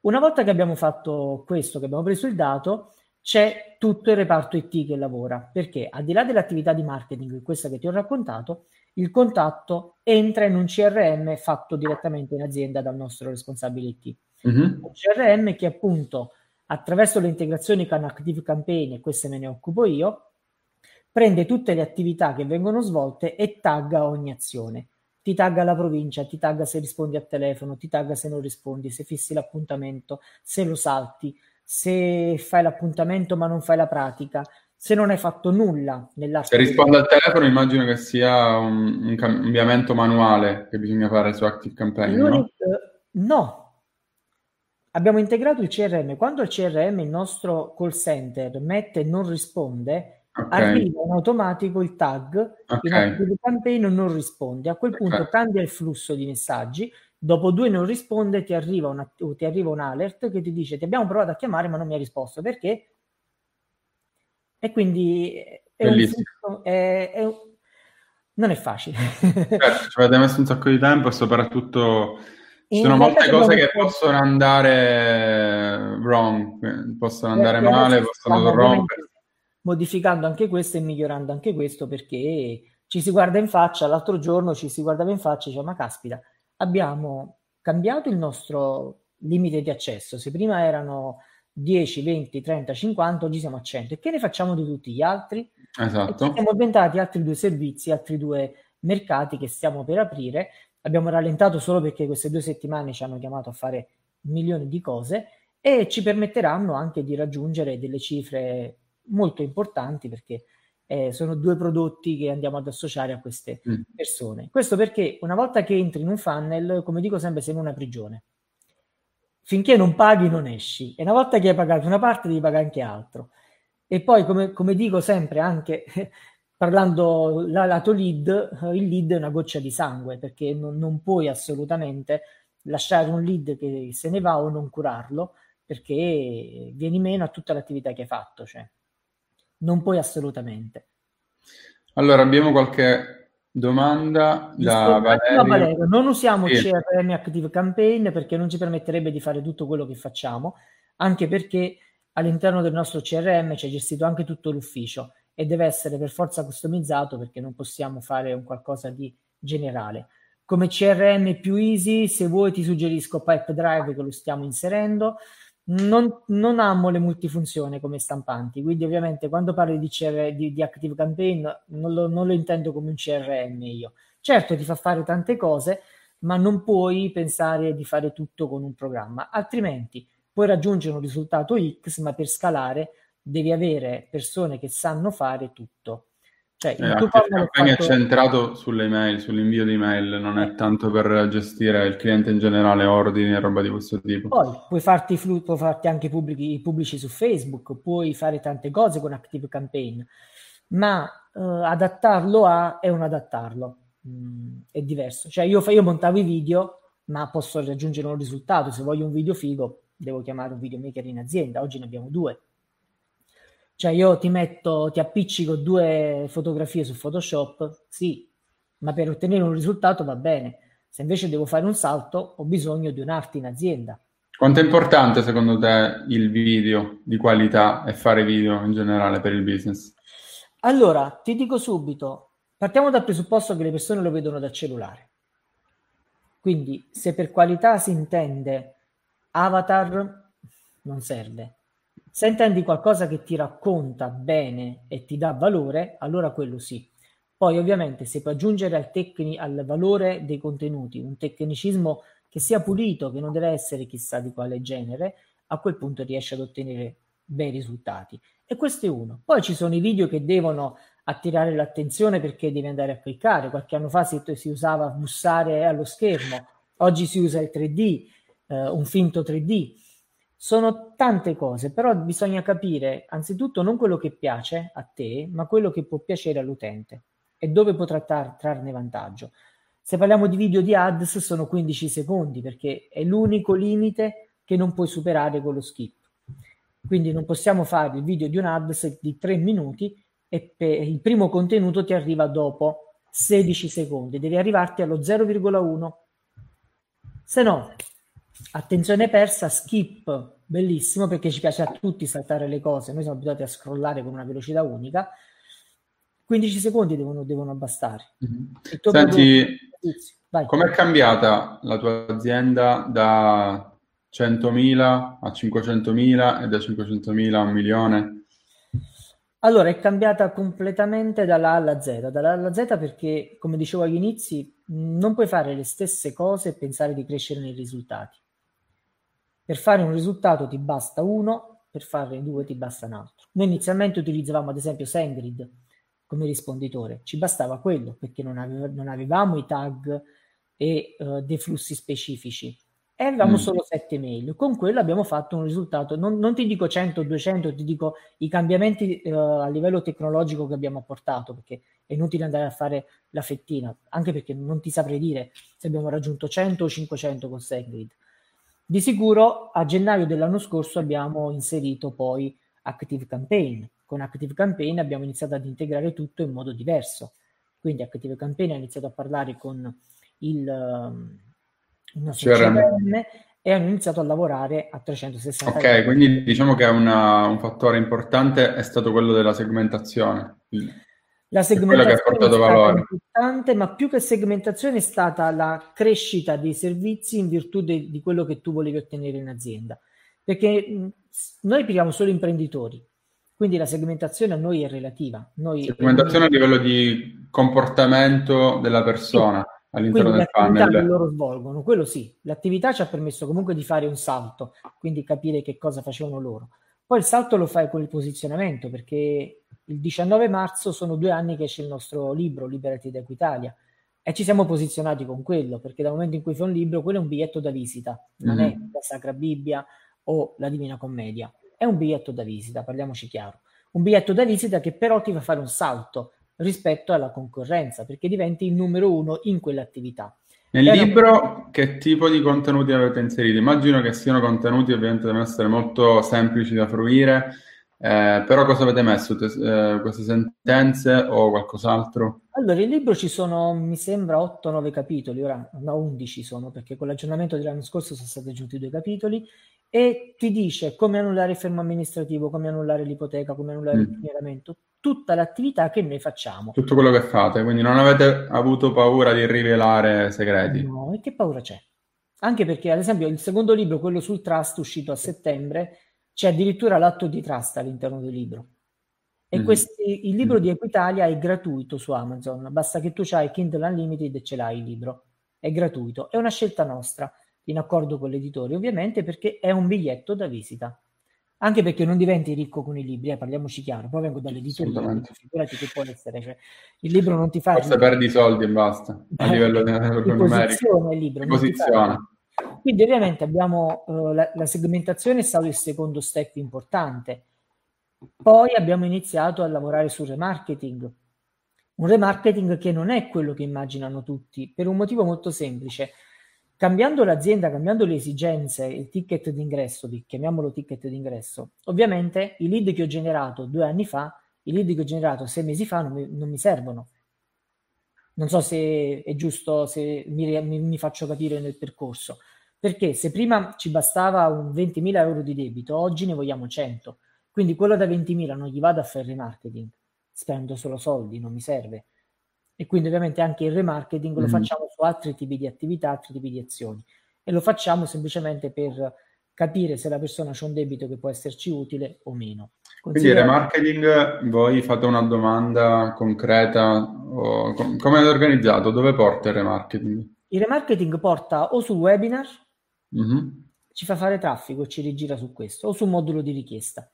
B: Una volta che abbiamo fatto questo, che abbiamo preso il dato, c'è tutto il reparto IT che lavora, perché al di là dell'attività di marketing, questa che ti ho raccontato, il contatto entra in un CRM fatto direttamente in azienda dal nostro responsabile IT. Mm-hmm. Un CRM che appunto attraverso le integrazioni con Active Campaign, e queste me ne occupo io, prende tutte le attività che vengono svolte e tagga ogni azione. Ti tagga la provincia, ti tagga se rispondi al telefono, ti tagga se non rispondi, se fissi l'appuntamento, se lo salti, se fai l'appuntamento ma non fai la pratica, se non hai fatto nulla nell'arco.
A: Se risponde al telefono immagino che sia un, un, cambiamento manuale che bisogna fare su Active Campaign, no?
B: no. abbiamo integrato il CRM. Quando il CRM, il nostro call center, mette non risponde, okay. arriva in automatico il tag okay. in campaign non risponde. A quel punto okay. cambia il flusso di messaggi. Dopo due non risponde, ti arriva, una, ti arriva un alert che ti dice ti abbiamo provato a chiamare ma non mi ha risposto. Perché? E quindi è un flusso, è, è un, non è facile.
A: certo, ci avete messo un sacco di tempo e soprattutto ci sono molte cose che possono andare wrong, possono andare male, possono rompere.
B: Modificando anche questo e migliorando anche questo perché ci si guarda in faccia, l'altro giorno ci si guardava in faccia e diceva ma caspita, abbiamo cambiato il nostro limite di accesso, se prima erano 10, 20, 30, 50, oggi siamo a 100 e che ne facciamo di tutti gli altri?
A: Esatto.
B: siamo inventati altri due servizi, altri due mercati che stiamo per aprire abbiamo rallentato solo perché queste due settimane ci hanno chiamato a fare milioni di cose e ci permetteranno anche di raggiungere delle cifre molto importanti perché eh, sono due prodotti che andiamo ad associare a queste mm. persone. Questo perché una volta che entri in un funnel, come dico sempre, sei in una prigione. Finché non paghi non esci e una volta che hai pagato una parte devi pagare anche altro. E poi, come, come dico sempre, anche parlando la lato lead, il lead è una goccia di sangue perché non, non, puoi assolutamente lasciare un lead che se ne va o non curarlo perché vieni meno a tutta l'attività che hai fatto, cioè non puoi assolutamente.
A: Allora abbiamo qualche domanda da Valerio. Valerio.
B: Non usiamo sì. CRM Active Campaign perché non ci permetterebbe di fare tutto quello che facciamo, anche perché all'interno del nostro CRM c'è gestito anche tutto l'ufficio e deve essere per forza customizzato perché non possiamo fare un qualcosa di generale. Come CRM più easy, se vuoi ti suggerisco Pipedrive che lo stiamo inserendo. Non, non amo le multifunzioni come stampanti, quindi ovviamente quando parli di, CR, di, di Active Campaign non lo, non lo intendo come un CRM io. Certo ti fa fare tante cose, ma non puoi pensare di fare tutto con un programma, altrimenti puoi raggiungere un risultato X, ma per scalare devi avere persone che sanno fare tutto.
A: Cioè, il eh, tuo fatto... è centrato sulle email, sull'invio di email, non è tanto per gestire il cliente in generale, ordini e roba di questo tipo.
B: Poi puoi farti, flu- puoi farti anche pubblici, pubblici, su Facebook, puoi fare tante cose con Active Campaign, ma uh, adattarlo a è un adattarlo, mm, è diverso. Cioè io, io montavo i video, ma posso raggiungere un risultato. Se voglio un video figo, devo chiamare un videomaker in azienda. Oggi ne abbiamo due cioè io ti metto, ti appiccico due fotografie su Photoshop, sì, ma per ottenere un risultato va bene. Se invece devo fare un salto, ho bisogno di un'arte in azienda.
A: Quanto è importante secondo te il video di qualità e fare video in generale per il business?
B: Allora, ti dico subito, partiamo dal presupposto che le persone lo vedono dal cellulare. Quindi se per qualità si intende avatar, non serve. Se intendi qualcosa che ti racconta bene e ti dà valore, allora quello sì. Poi ovviamente se puoi aggiungere al, tecni- al valore dei contenuti un tecnicismo che sia pulito, che non deve essere chissà di quale genere, a quel punto riesci ad ottenere bei risultati. E questo è uno. Poi ci sono i video che devono attirare l'attenzione perché devi andare a cliccare. Qualche anno fa si, si usava bussare allo schermo, oggi si usa il 3D, eh, un finto 3D. Sono tante cose, però bisogna capire anzitutto non quello che piace a te, ma quello che può piacere all'utente e dove potrà tar- trarne vantaggio. Se parliamo di video di ads sono 15 secondi perché è l'unico limite che non puoi superare con lo skip. Quindi non possiamo fare il video di un ads di 3 minuti e il primo contenuto ti arriva dopo 16 secondi, devi arrivarti allo 0,1. Se no, attenzione persa, skip bellissimo perché ci piace a tutti saltare le cose, noi siamo abituati a scrollare con una velocità unica, 15 secondi devono, devono bastare.
A: Mm-hmm. Senti, com'è cambiata la tua azienda da 100.000 a 500.000 e da 500.000 a un milione?
B: Allora, è cambiata completamente dalla A alla Z. Dalla A alla Z perché, come dicevo agli inizi, non puoi fare le stesse cose e pensare di crescere nei risultati. Per fare un risultato ti basta uno, per fare due ti basta un altro. Noi inizialmente utilizzavamo ad esempio SendGrid come risponditore, ci bastava quello perché non, aveva, non avevamo i tag e uh, dei flussi specifici. e avevamo mm. solo sette mail. Con quello abbiamo fatto un risultato, non, non ti dico 100 sette mail, con quello abbiamo fatto un risultato, non, non, ti dico 100 200, ti dico i cambiamenti uh, a livello tecnologico che abbiamo apportato, perché è inutile andare a fare la fettina, anche perché non ti saprei dire se abbiamo raggiunto 100 o 500 con SendGrid. Di sicuro a gennaio dell'anno scorso abbiamo inserito poi Active Campaign. Con Active Campaign abbiamo iniziato ad integrare tutto in modo diverso. Quindi Active Campaign ha iniziato a parlare con il, il nostro CRM. CRM e hanno iniziato a lavorare a 360
A: Ok, gradi. quindi diciamo che una, un fattore importante è stato quello della segmentazione.
B: La segmentazione è, è stata importante, ma più che segmentazione è stata la crescita dei servizi in virtù de, di quello che tu volevi ottenere in azienda. Perché mh, noi prendiamo solo imprenditori, quindi la segmentazione a noi è relativa. Noi,
A: segmentazione noi... a livello di comportamento della persona. Sì all'interno quindi del funnel.
B: che loro svolgono, quello sì, l'attività ci ha permesso comunque di fare un salto, quindi capire che cosa facevano loro. Poi il salto lo fai con il posizionamento, perché il 19 marzo sono due anni che esce il nostro libro, Liberati da Equitalia, e ci siamo posizionati con quello, perché dal momento in cui fai un libro, quello è un biglietto da visita, non mm-hmm. è la Sacra Bibbia o la Divina Commedia, è un biglietto da visita, parliamoci chiaro. Un biglietto da visita che però ti fa fare un salto rispetto alla concorrenza, perché diventi il numero uno in quell'attività.
A: Nel Era... libro che tipo di contenuti avete inserito? Immagino che siano contenuti ovviamente devono essere molto semplici da fruire, eh, però cosa avete messo? Eh, queste sentenze o qualcos'altro?
B: Allora, il libro ci sono, mi sembra, 8-9 capitoli, ora no, 11 sono, perché con l'aggiornamento dell'anno scorso sono stati aggiunti due capitoli, e ti dice come annullare il fermo amministrativo, come annullare l'ipoteca, come annullare mm. il primieramento, tutta l'attività che noi facciamo.
A: Tutto quello che fate, quindi non avete avuto paura di rivelare segreti?
B: No, e che paura c'è? Anche perché, ad esempio, il secondo libro, quello sul trust, uscito a settembre, c'è addirittura l'atto di trust all'interno del libro. E mm. questi, il libro mm. di Equitalia è gratuito su Amazon, basta che tu hai Kindle Unlimited e ce l'hai il libro. È gratuito, è una scelta nostra in accordo con l'editore, ovviamente perché è un biglietto da visita. Anche perché non diventi ricco con i libri, eh, parliamoci chiaro. Poi vengo dall'editore, figurati che può essere. Cioè, il libro non ti fa...
A: Forse perdi i soldi e basta, a livello di,
B: numerico. il libro. Posizione. Quindi ovviamente abbiamo uh, la, la segmentazione è stato il secondo step importante. Poi abbiamo iniziato a lavorare sul remarketing. Un remarketing che non è quello che immaginano tutti, per un motivo molto semplice cambiando l'azienda, cambiando le esigenze, il ticket d'ingresso, chiamiamolo ticket d'ingresso, ovviamente i lead che ho generato due anni fa, i lead che ho generato sei mesi fa non mi, non mi servono. Non so se è giusto, se mi, mi, mi, faccio capire nel percorso. Perché se prima ci bastava un 20.000 euro di debito, oggi ne vogliamo 100. Quindi quello da 20.000 non gli vado a fare remarketing, spendo solo soldi, non mi serve e quindi ovviamente anche il remarketing mm. lo facciamo su altri tipi di attività, altri tipi di azioni e lo facciamo semplicemente per capire se la persona ha un debito che può esserci utile o meno.
A: Quindi il remarketing, voi fate una domanda concreta, o com- come è organizzato? Dove porta il remarketing?
B: Il remarketing porta o sul webinar, mm-hmm. ci fa fare traffico, ci rigira su questo, o sul modulo di richiesta.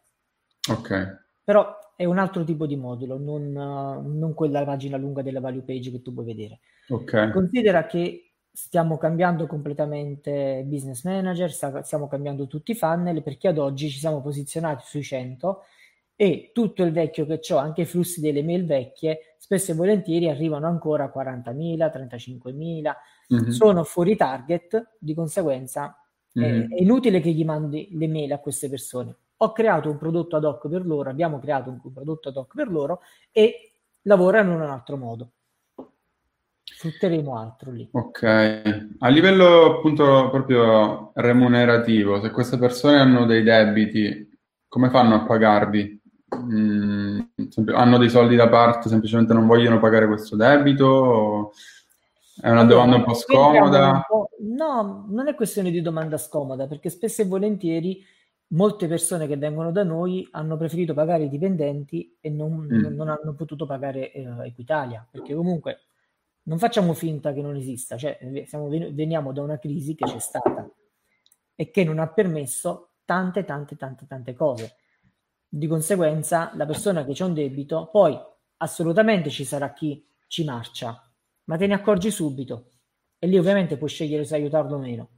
A: Ok.
B: Però è un altro tipo di modulo, non, non quella pagina lunga della value page che tu puoi vedere.
A: Okay.
B: Considera che stiamo cambiando completamente business manager, stiamo cambiando tutti i funnel perché ad oggi ci siamo posizionati sui 100 e tutto il vecchio che ho, anche i flussi delle mail vecchie, spesso e volentieri arrivano ancora a 40.000, 35.000, mm-hmm. sono fuori target, di conseguenza mm-hmm. è, è inutile che gli mandi le mail a queste persone ho creato un prodotto ad hoc per loro, abbiamo creato un prodotto ad hoc per loro e lavorano in un altro modo. Sfrutteremo altro lì.
A: Ok, a livello appunto proprio remunerativo, se queste persone hanno dei debiti, come fanno a pagarvi? Mm, hanno dei soldi da parte, semplicemente non vogliono pagare questo debito? È una domanda un po' scomoda?
B: No, non è questione di domanda scomoda, perché spesso e volentieri molte persone che vengono da noi hanno preferito pagare i dipendenti e non, mm. non hanno potuto pagare eh, Equitalia, perché comunque non facciamo finta che non esista, cioè siamo, veniamo da una crisi che c'è stata e che non ha permesso tante, tante, tante, tante cose. Di conseguenza, la persona che c'è un debito, poi assolutamente ci sarà chi ci marcia, ma te ne accorgi subito e lì ovviamente puoi scegliere se aiutarlo o meno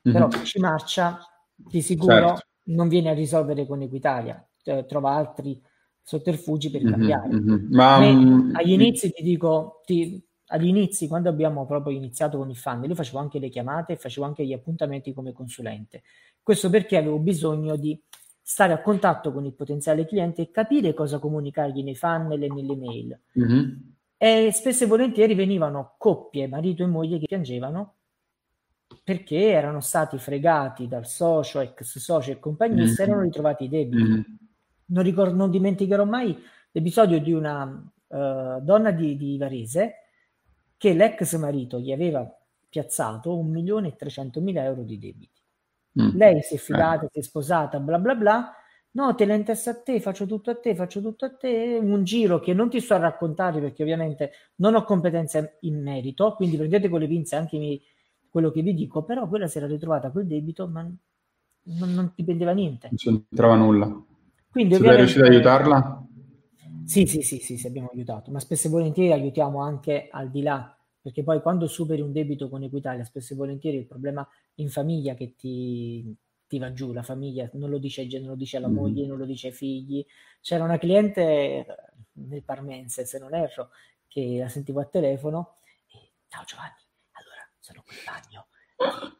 B: però chi ci marcia di sicuro certo. non viene a risolvere con Equitalia, cioè, trova altri sotterfugi per mm-hmm, cambiare. Mm-hmm. Ma mm, agli inizi ti dico, ti, agli inizi, quando abbiamo proprio iniziato con il funnel, io facevo anche le chiamate, facevo anche gli appuntamenti come consulente. Questo perché avevo bisogno di stare a contatto con il potenziale cliente e capire cosa comunicargli nei funnel e nelle mail. Mm-hmm. E spesso e volentieri venivano coppie, marito e moglie, che piangevano perché erano stati fregati dal socio, ex socio e compagnia, mm-hmm. si erano ritrovati debiti. Mm-hmm. Non, ricordo, non dimenticherò mai l'episodio di una uh, donna di, di Varese che l'ex marito gli aveva piazzato un milione e trecentomila euro di debiti. Mm. Lei si è fidata, eh. si è sposata, bla bla bla. No, te la intessa a te, faccio tutto a te, faccio tutto a te. Un giro che non ti sto a raccontare perché ovviamente non ho competenze in merito, quindi prendete con le pinze anche i, quello che vi dico, però quella si era ritrovata quel debito, ma non, non dipendeva niente.
A: Non c'entrava nulla. Quindi, Siete riusciti ad aiutarla?
B: Sì, sì, sì, sì, sì, abbiamo aiutato, ma spesso e volentieri aiutiamo anche al di là, perché poi quando superi un debito con Equitalia, spesso e volentieri il problema in famiglia che ti, ti va giù, la famiglia non lo dice, non lo dice alla mm. moglie, non lo dice ai figli. C'era una cliente nel Parmense, se non erro, che la sentivo a telefono e ciao Giovanni, allora sono qui in bagno,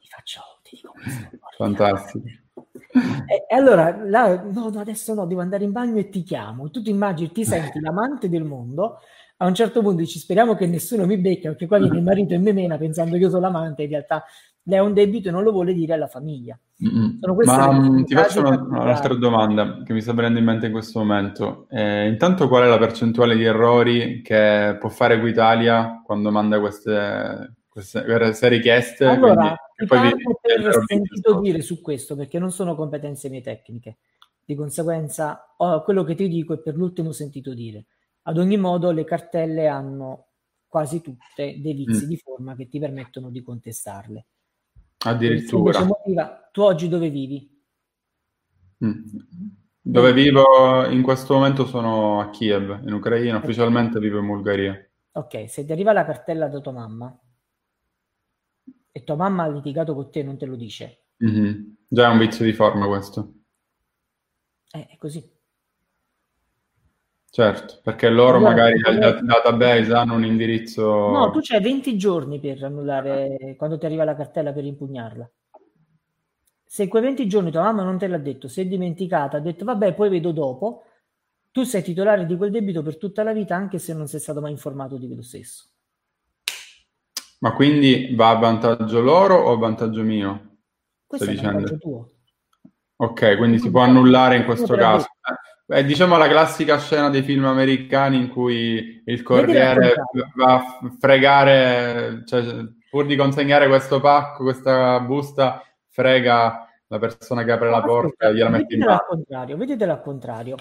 B: ti faccio, ti dico questo.
A: Fantastico.
B: E, e, allora, là, no, no, adesso no, devo andare in bagno e ti chiamo. Tu ti immagini, ti senti l'amante del mondo, a un certo punto dici speriamo che nessuno mi becca, perché qua viene il marito e me mena pensando che io sono l'amante, in realtà lei ha un debito e non lo vuole dire alla famiglia.
A: Ma um, ti faccio una, un'altra domanda che mi sta venendo in mente in questo momento. Eh, intanto qual è la percentuale di errori che può fare Equitalia quando manda queste, queste, richieste?
B: Allora, quindi, ti parlo per sentito dire su questo perché non sono competenze mie tecniche. Di conseguenza, oh, quello che ti dico è per l'ultimo sentito dire. Ad ogni modo, le cartelle hanno quasi tutte dei vizi mm. di forma che ti permettono di contestarle.
A: Addirittura.
B: Motiva, tu oggi dove vivi?
A: Mm. Dove vivo in questo momento sono a Kiev, in Ucraina, ufficialmente vivo in Bulgaria.
B: Ok, se ti arriva la cartella da tua mamma e tua mamma ha litigato con te non te lo dice.
A: Mm-hmm. Già è un vizio di forma questo.
B: Eh, è così.
A: Certo, perché loro allora, magari dal database hanno un indirizzo...
B: No, tu c'hai 20 giorni per annullare quando ti arriva la cartella per impugnarla. Se quei 20 giorni tua mamma non te l'ha detto, si è dimenticata, ha detto vabbè poi vedo dopo, tu sei titolare di quel debito per tutta la vita anche se non sei stato mai informato di quello stesso.
A: Ma quindi va a vantaggio loro o a vantaggio mio?
B: Questo è dicendo? vantaggio tuo.
A: Ok, quindi si può annullare in questo caso. È diciamo la classica scena dei film americani in cui il corriere va a fregare, cioè, pur di consegnare questo pacco, questa busta, frega la persona che apre la porta e gliela mette in mano.
B: Al contrario, vedetelo al contrario.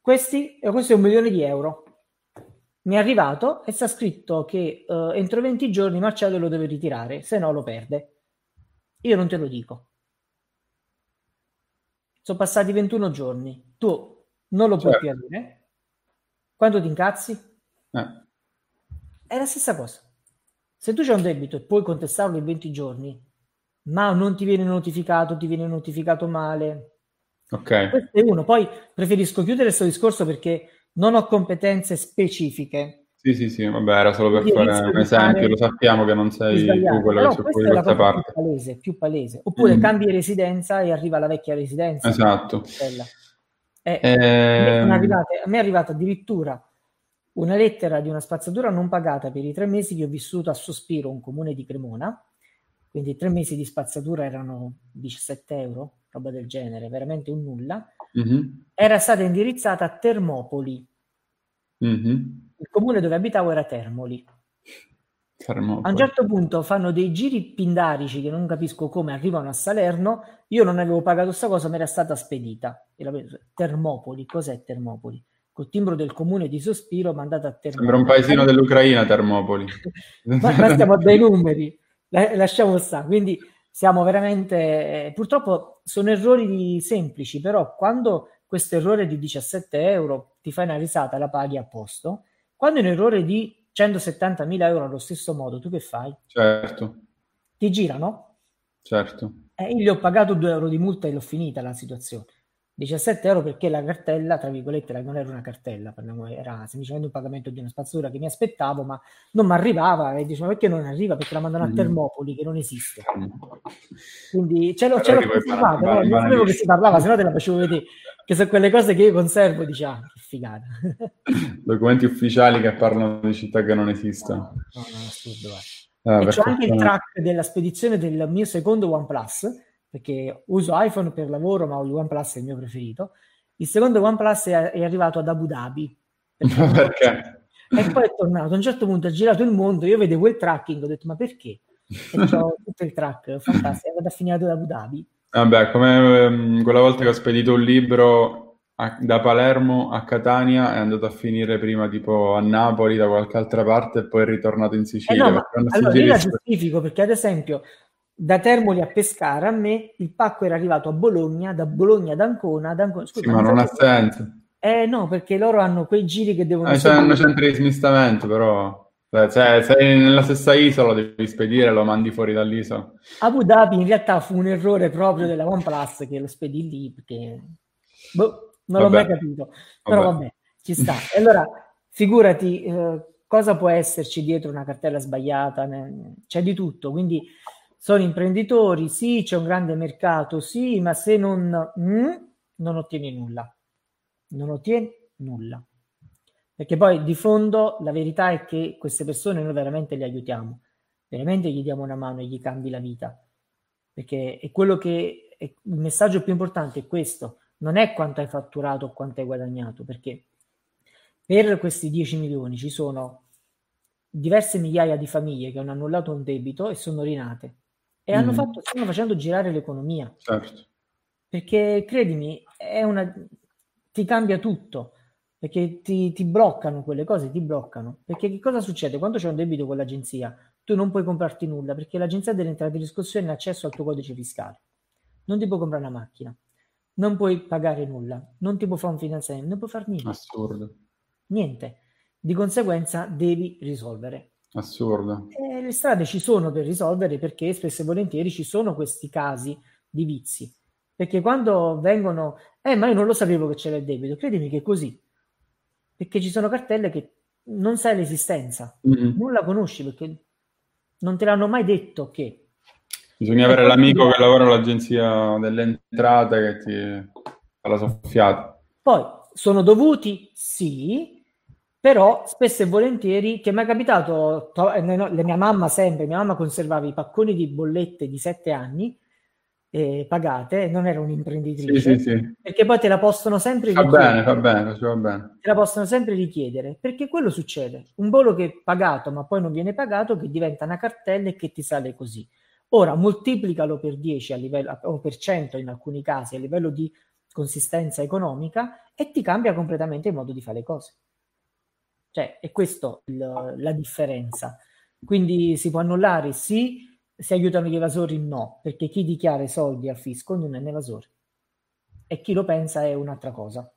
B: Questi, questo è un milione di euro. Mi è arrivato e sta scritto che uh, entro 20 giorni Marcello lo deve ritirare, se no lo perde. Io non te lo dico. Sono passati 21 giorni, tu non lo puoi certo. più avere. Quando ti incazzi? Eh. È la stessa cosa. Se tu c'hai un debito e puoi contestarlo in 20 giorni, ma non ti viene notificato, ti viene notificato male.
A: Ok.
B: Questo è uno. Poi preferisco chiudere questo discorso perché non ho competenze specifiche
A: sì, sì, sì, vabbè, era solo per fare un esempio, lo sappiamo che non sei tu quello che si occupa di questa parte.
B: Più palese, più palese. Oppure mm. cambi residenza e arriva la vecchia residenza.
A: Esatto.
B: Eh, eh... A, me arrivata, a me è arrivata addirittura una lettera di una spazzatura non pagata per i tre mesi che ho vissuto a Sospiro, un comune di Cremona, quindi tre mesi di spazzatura erano 17 euro, roba del genere, veramente un nulla, mm-hmm. era stata indirizzata a Termopoli. Mm-hmm il comune dove abitavo era Termoli. Termopoli. A un certo punto fanno dei giri pindarici che non capisco come arrivano a Salerno. Io non avevo pagato questa cosa, mi era stata spedita. Termopoli, cos'è Termopoli? Col timbro del comune di Sospiro mandata a Termopoli.
A: Sembra un paesino dell'Ucraina, Termopoli.
B: ma, ma stiamo a dei numeri, lasciamo stare. Quindi siamo veramente. Eh, purtroppo sono errori semplici, però quando questo errore di 17 euro ti fai una risata, la paghi a posto quando è un errore di 170.000 euro allo stesso modo, tu che fai?
A: Certo.
B: Ti girano?
A: Certo.
B: E io gli ho pagato 2 euro di multa e l'ho finita la situazione. 17 euro perché la cartella, tra virgolette, non era una cartella, era semplicemente un pagamento di una spazzatura che mi aspettavo, ma non mi arrivava e dicevo perché non arriva? Perché la mandano a mm. Termopoli che non esiste. Quindi ce l'ho, ce l'ho conservata, no? non sapevo che si parlava, se no te la facevo vedere, che sono quelle cose che io conservo dicevo, ah, che figata.
A: Documenti ufficiali che parlano di città che non esistono. No, no, no assurdo,
B: ah, e c'ho anche il track della spedizione del mio secondo OnePlus, perché uso iPhone per lavoro, ma il OnePlus è il mio preferito. Il secondo OnePlus è, è arrivato ad Abu Dhabi.
A: Perché? perché?
B: E poi è tornato. A un certo punto ha girato il mondo, io vedevo il tracking, ho detto ma perché? E ho tutto il track, fantastico, è andato a finire ad Abu Dhabi.
A: Vabbè, come um, quella volta che ho spedito un libro a, da Palermo a Catania è andato a finire prima tipo a Napoli da qualche altra parte e poi è ritornato in Sicilia.
B: Eh no, allora io la giustifico perché ad esempio da Termoli a Pescara, a me il pacco era arrivato a Bologna, da Bologna ad Ancona, ad Ancona.
A: Scusa, sì, ma non ha senso.
B: Eh no, perché loro hanno quei giri che devono...
A: Eh, c'è un centro di smistamento, però... Cioè, sei nella stessa isola, devi spedire, lo mandi fuori dall'isola.
B: Abu Dhabi in realtà fu un errore proprio della OnePlus che lo spedì lì, perché... Boh, non vabbè. l'ho mai capito. Però vabbè, vabbè ci sta. E allora, figurati... Eh, cosa può esserci dietro una cartella sbagliata? C'è di tutto, quindi sono imprenditori, sì, c'è un grande mercato, sì, ma se non, mm, non ottieni nulla. Non ottieni nulla. Perché poi di fondo la verità è che queste persone noi veramente le aiutiamo, veramente gli diamo una mano e gli cambi la vita. Perché è quello che è, il messaggio più importante è questo, non è quanto hai fatturato o quanto hai guadagnato, perché per questi 10 milioni ci sono diverse migliaia di famiglie che hanno annullato un debito e sono rinate e mm. hanno fatto, stanno facendo girare l'economia.
A: Certo.
B: Perché credimi, è una, ti cambia tutto, perché ti, ti, bloccano quelle cose, ti bloccano. Perché che cosa succede? Quando c'è un debito con l'agenzia, tu non puoi comprarti nulla, perché l'agenzia delle entrate e riscossione ha accesso al tuo codice fiscale. Non ti può comprare una macchina, non puoi pagare nulla, non ti può fare un finanziamento, non puoi fare niente.
A: Assurdo.
B: Niente. Di conseguenza devi risolvere.
A: Assurdo.
B: E le strade ci sono per risolvere perché spesso e volentieri ci sono questi casi di vizi. Perché quando vengono, eh, ma io non lo sapevo che c'era il debito, credimi che è così. Perché ci sono cartelle che non sai l'esistenza, mm-hmm. non la conosci perché non te l'hanno mai detto che.
A: Bisogna avere l'amico che lavora all'agenzia delle entrate che ti fa la soffiata.
B: Poi sono dovuti? Sì, però spesso e volentieri che mi è capitato, eh, la mia mamma sempre, mia mamma conservava i pacconi di bollette di sette anni eh, pagate, non era un'imprenditrice,
A: sì, sì, sì.
B: perché poi te la possono sempre
A: va richiedere. Bene, va bene, va bene.
B: Te la possono sempre richiedere, perché quello succede. Un bollo che è pagato ma poi non viene pagato, che diventa una cartella e che ti sale così. Ora moltiplicalo per 10 a livello, o per 100 in alcuni casi a livello di consistenza economica e ti cambia completamente il modo di fare le cose. Cioè, è questa la differenza. Quindi si può annullare? Sì. Si aiutano gli evasori? No, perché chi dichiara i soldi al fisco non è un evasore. E chi lo pensa è un'altra cosa.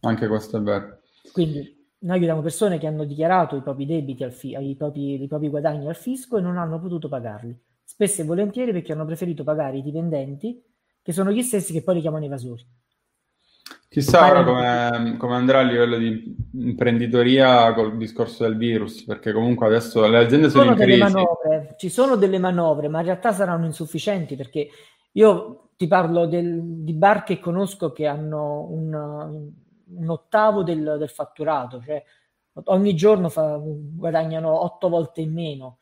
A: Anche questo è vero.
B: Quindi noi aiutiamo persone che hanno dichiarato i propri debiti, al fi- i, propri, i propri guadagni al fisco e non hanno potuto pagarli. Spesso e volentieri perché hanno preferito pagare i dipendenti, che sono gli stessi che poi li chiamano evasori.
A: Chissà ora come, come, andrà a livello di imprenditoria col discorso del virus, perché comunque adesso le aziende sono, sono in crisi.
B: Manovre, ci sono delle manovre, ma in realtà saranno insufficienti perché io ti parlo del, di bar che conosco che hanno un, un ottavo del, del, fatturato, cioè ogni giorno fa, guadagnano otto volte in meno.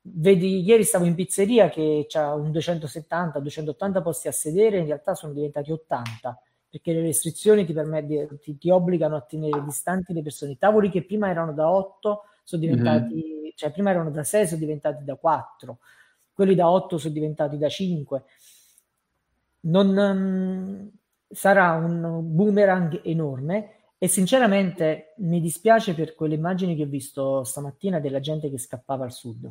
B: Vedi, ieri stavo in pizzeria che ha un 270-280 posti a sedere, in realtà sono diventati 80 perché le restrizioni ti, permet- ti, ti, obbligano a tenere distanti le persone. I tavoli che prima erano da 8 sono diventati, mm-hmm. cioè prima erano da 6 sono diventati da 4, quelli da 8 sono diventati da 5. Non, um, sarà un boomerang enorme e sinceramente mi dispiace per quelle immagini che ho visto stamattina della gente che scappava al sud.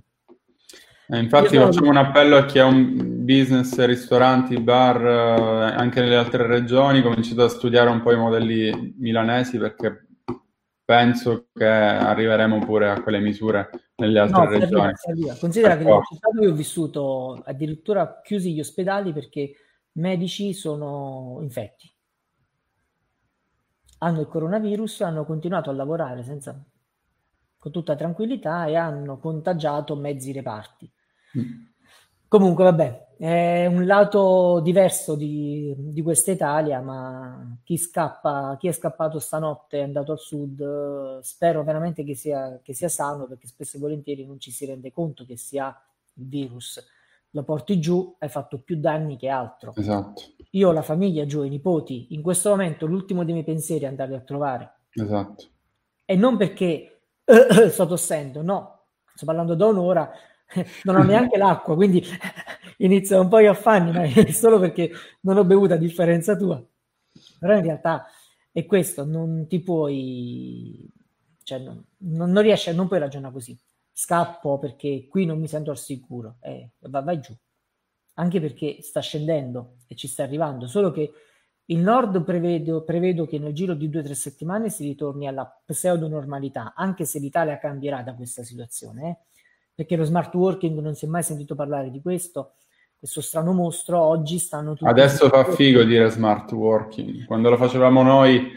A: Eh, infatti Io facciamo un appello a chi ha un business, ristoranti, bar, eh, anche nelle altre regioni, cominciate a studiare un po' i modelli milanesi perché penso che arriveremo pure a quelle misure nelle altre no, regioni.
B: Arriva, Considera che nella città dove ho vissuto addirittura chiusi gli ospedali perché medici sono infetti. Hanno il coronavirus, hanno continuato a lavorare senza, con tutta tranquillità e hanno contagiato mezzi reparti. Mm. Comunque, vabbè, è un lato diverso di, di questa Italia, ma chi scappa, chi è scappato stanotte è andato al sud, spero veramente che sia, che sia sano, perché spesso e volentieri non ci si rende conto che si ha il virus. Lo porti giù, hai fatto più danni che altro.
A: Esatto.
B: Io ho la famiglia giù, i nipoti, in questo momento l'ultimo dei miei pensieri è andarli a trovare.
A: Esatto.
B: E non perché sto tossendo, no, sto parlando da un'ora, non ho neanche l'acqua, quindi inizia un po' gli affanni, ma è solo perché non ho bevuto a differenza tua. Però in realtà è questo, non ti puoi, cioè non, non riesci, non puoi ragionare così. Scappo perché qui non mi sento al sicuro, eh, vai, vai giù. Anche perché sta scendendo e ci sta arrivando, solo che il nord prevedo, prevedo che nel giro di due o tre settimane si ritorni alla pseudo normalità, anche se l'Italia cambierà da questa situazione. Eh perché lo smart working non si è mai sentito parlare di questo, questo strano mostro, oggi stanno tutti...
A: Adesso fa figo dire smart working, quando lo facevamo noi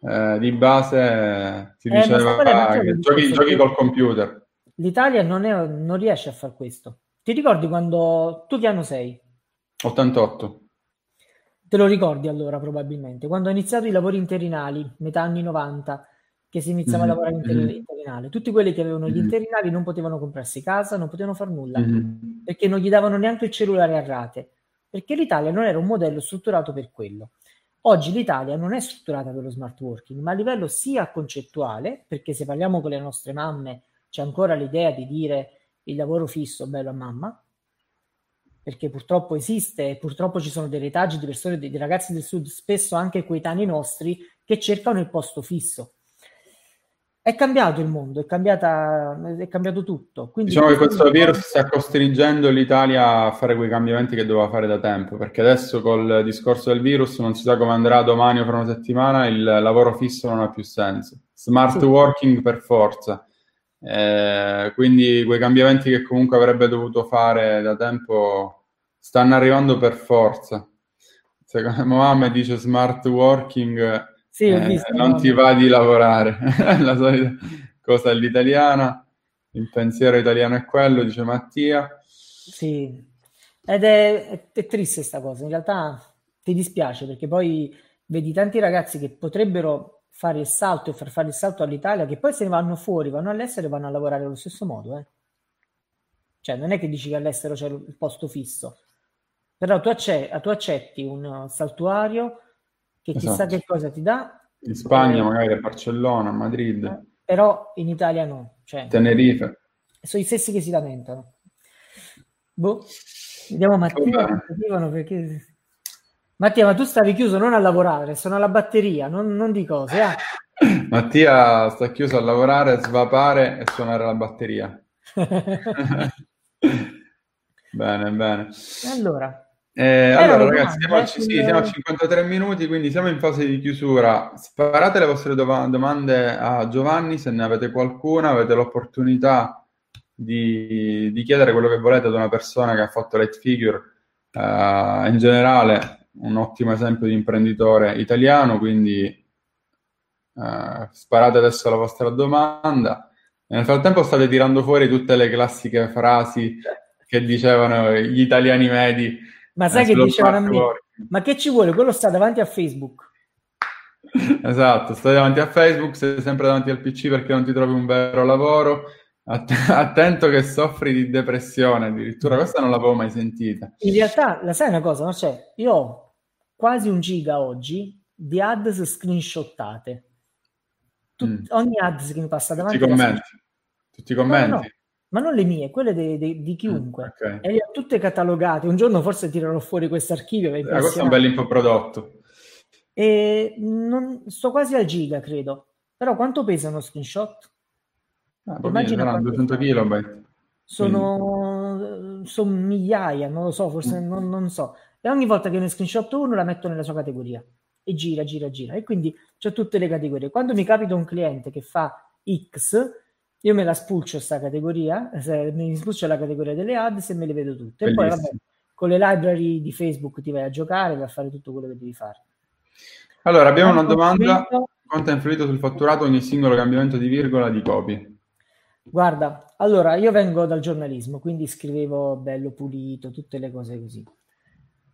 A: eh, di base si eh, diceva che giochi, giochi col computer.
B: L'Italia non, è, non riesce a fare questo. Ti ricordi quando... Tu che anno sei?
A: 88.
B: Te lo ricordi allora probabilmente, quando ho iniziato i lavori interinali, metà anni 90, che si iniziava mm-hmm. a lavorare in mm-hmm. interinale. Tutti quelli che avevano gli interinali non potevano comprarsi casa, non potevano fare nulla, mm-hmm. perché non gli davano neanche il cellulare a rate, perché l'Italia non era un modello strutturato per quello. Oggi l'Italia non è strutturata per lo smart working, ma a livello sia concettuale, perché se parliamo con le nostre mamme c'è ancora l'idea di dire il lavoro fisso bello a mamma, perché purtroppo esiste e purtroppo ci sono dei retaggi di persone, di ragazzi del sud, spesso anche coetanei nostri, che cercano il posto fisso è cambiato il mondo, è, cambiata, è cambiato tutto.
A: Quindi diciamo che questo virus sta costringendo l'Italia a fare quei cambiamenti che doveva fare da tempo, perché adesso col discorso del virus non si sa come andrà domani o fra una settimana, il lavoro fisso non ha più senso. Smart sì. working per forza. Eh, quindi quei cambiamenti che comunque avrebbe dovuto fare da tempo stanno arrivando per forza. Secondo Mohammed dice smart working sì, eh, non ti va di lavorare, la solita cosa all'italiana, il pensiero italiano è quello, dice Mattia.
B: Sì, ed è, è, triste questa cosa, in realtà ti dispiace perché poi vedi tanti ragazzi che potrebbero fare il salto e far fare il salto all'Italia, che poi se ne vanno fuori, vanno all'estero e vanno a lavorare allo stesso modo. Eh. Cioè, non è che dici che all'estero c'è il posto fisso, però tu, accetti, tu accetti un saltuario che chissà esatto. che cosa ti dà.
A: In Spagna, eh, magari a Barcellona, a Madrid. Eh,
B: però in Italia no. Cioè,
A: Tenerife.
B: Sono i stessi che si lamentano. Boh, vediamo Mattia. Perché... Mattia, ma tu stavi chiuso non a lavorare, sono alla batteria, non, non di cose. Eh?
A: Mattia sta chiuso a lavorare, svapare e suonare la batteria. bene, bene.
B: Allora,
A: eh, allora, ragazzi, siamo a, sì, siamo a 53 minuti, quindi siamo in fase di chiusura. Sparate le vostre dov- domande a Giovanni se ne avete qualcuna, avete l'opportunità di, di, chiedere quello che volete ad una persona che ha fatto light figure. Uh, in generale, un ottimo esempio di imprenditore italiano, quindi uh, sparate adesso la vostra domanda. Nel frattempo state tirando fuori tutte le classiche frasi che dicevano gli italiani medi
B: ma sai che dicevano a me? Ma che ci vuole? Quello sta davanti a Facebook.
A: Esatto, stai davanti a Facebook, sei sempre davanti al PC perché non ti trovi un vero lavoro. Att- attento che soffri di depressione, addirittura questa non l'avevo mai sentita.
B: In realtà, la sai una cosa, no? Cioè, io ho quasi un giga oggi di ads screenshottate. Tut- mm. Ogni ads che mi passa davanti...
A: Tutti i commenti. Tutti i commenti. No, no,
B: ma non le mie, quelle de, de, di chiunque. Mm, okay. E le ho tutte catalogate. Un giorno forse tirerò fuori questo archivio.
A: Eh, questo è un bel infoprodotto.
B: E non, sto quasi al giga, credo. Però quanto pesa uno screenshot?
A: Ah, Immagina 200 kb.
B: Sono, sono, migliaia, non lo so, forse mm. non, non, so. E ogni volta che ne screenshot uno la metto nella sua categoria. e gira, gira, gira. E quindi c'è tutte le categorie. Quando mi capita un cliente che fa X, io me la spulcio questa categoria, mi spulcio la categoria delle ads e me le vedo tutte. Bellissimo. E poi vabbè, con le library di Facebook ti vai a giocare, vai a fare tutto quello che devi fare.
A: Allora, abbiamo una domanda. Quanto ha influito sul fatturato ogni singolo cambiamento di virgola di copy?
B: Guarda, allora io vengo dal giornalismo, quindi scrivevo bello pulito, tutte le cose così.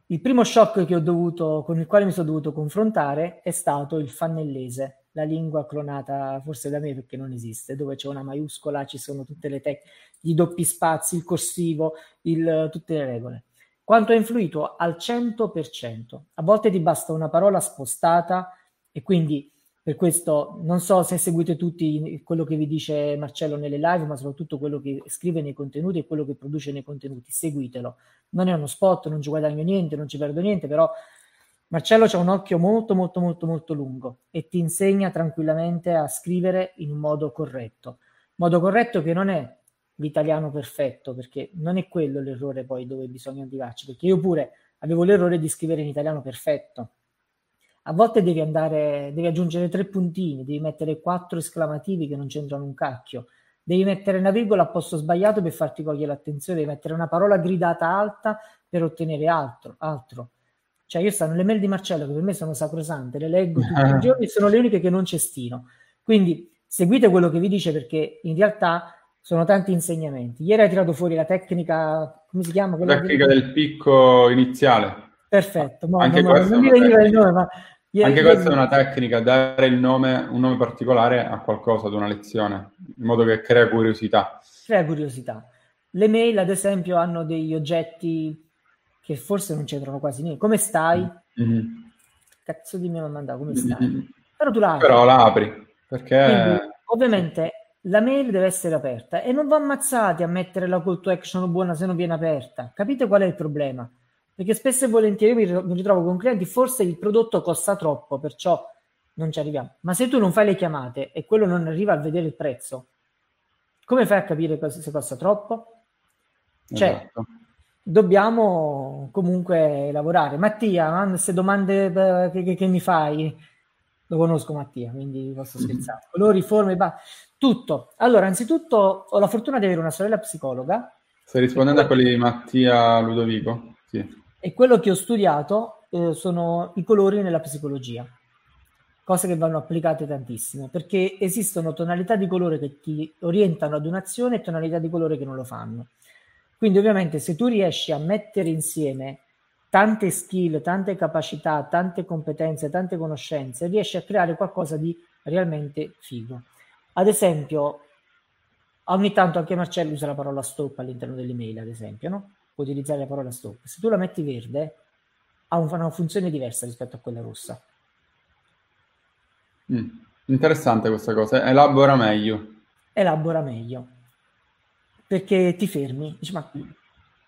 B: Il primo shock che ho dovuto, con il quale mi sono dovuto confrontare è stato il fannellese, la lingua clonata forse da me perché non esiste, dove c'è una maiuscola, ci sono tutte le tecniche, i doppi spazi, il corsivo, il, tutte le regole. Quanto ha influito? Al 100%. A volte ti basta una parola spostata e quindi per questo non so se seguite tutti quello che vi dice Marcello nelle live, ma soprattutto quello che scrive nei contenuti e quello che produce nei contenuti. Seguitelo. Non è uno spot, non ci guadagno niente, non ci perdo niente, però Marcello ha un occhio molto molto molto molto lungo e ti insegna tranquillamente a scrivere in modo corretto. Modo corretto che non è l'italiano perfetto, perché non è quello l'errore poi dove bisogna arrivarci, perché io pure avevo l'errore di scrivere in italiano perfetto a volte devi andare, devi aggiungere tre puntini, devi mettere quattro esclamativi che non c'entrano un cacchio, devi mettere una virgola a posto sbagliato per farti cogliere l'attenzione, devi mettere una parola gridata alta per ottenere altro. altro. Cioè io stanno le mail di Marcello che per me sono sacrosante, le leggo tutti i giorni, sono le uniche che non cestino. Quindi seguite quello che vi dice perché in realtà sono tanti insegnamenti. Ieri hai tirato fuori la tecnica, come si chiama?
A: La tecnica che... del picco iniziale.
B: Perfetto, no, Anche non, non mi veniva il nome, ma
A: anche questa è una tecnica, dare il nome, un nome particolare a qualcosa, ad una lezione, in modo che crea curiosità.
B: Crea curiosità. Le mail, ad esempio, hanno degli oggetti che forse non c'entrano quasi niente. Come stai? Mm-hmm. Cazzo di mio non mandato, come stai? Mm-hmm. Però tu la apri.
A: Però la apri, perché... Quindi,
B: ovviamente la mail deve essere aperta e non va ammazzati a mettere la call to action buona se non viene aperta. Capite qual è il problema? Perché spesso e volentieri mi ritrovo con clienti, forse il prodotto costa troppo, perciò non ci arriviamo. Ma se tu non fai le chiamate e quello non arriva a vedere il prezzo, come fai a capire se costa troppo? Cioè, esatto. Dobbiamo comunque lavorare. Mattia, queste domande eh, che, che, che, mi fai, lo conosco Mattia, quindi posso scherzare. Colori, forme, ba- tutto. Allora, anzitutto ho la fortuna di avere una sorella psicologa.
A: Stai rispondendo a quelli di Mattia Ludovico? Sì.
B: E quello che ho studiato eh, sono i colori nella psicologia, cose che vanno applicate tantissimo, perché esistono tonalità di colore che ti orientano ad un'azione e tonalità di colore che non lo fanno. Quindi ovviamente se tu riesci a mettere insieme tante skill, tante capacità, tante competenze, tante conoscenze, riesci a creare qualcosa di realmente figo. Ad esempio, ogni tanto anche Marcello usa la parola stop all'interno delle mail, ad esempio, no? puoi utilizzare la parola stop. Se tu la metti verde, ha una funzione diversa rispetto a quella rossa.
A: Mm, interessante questa cosa, elabora meglio.
B: Elabora meglio. Perché ti fermi, dici ma...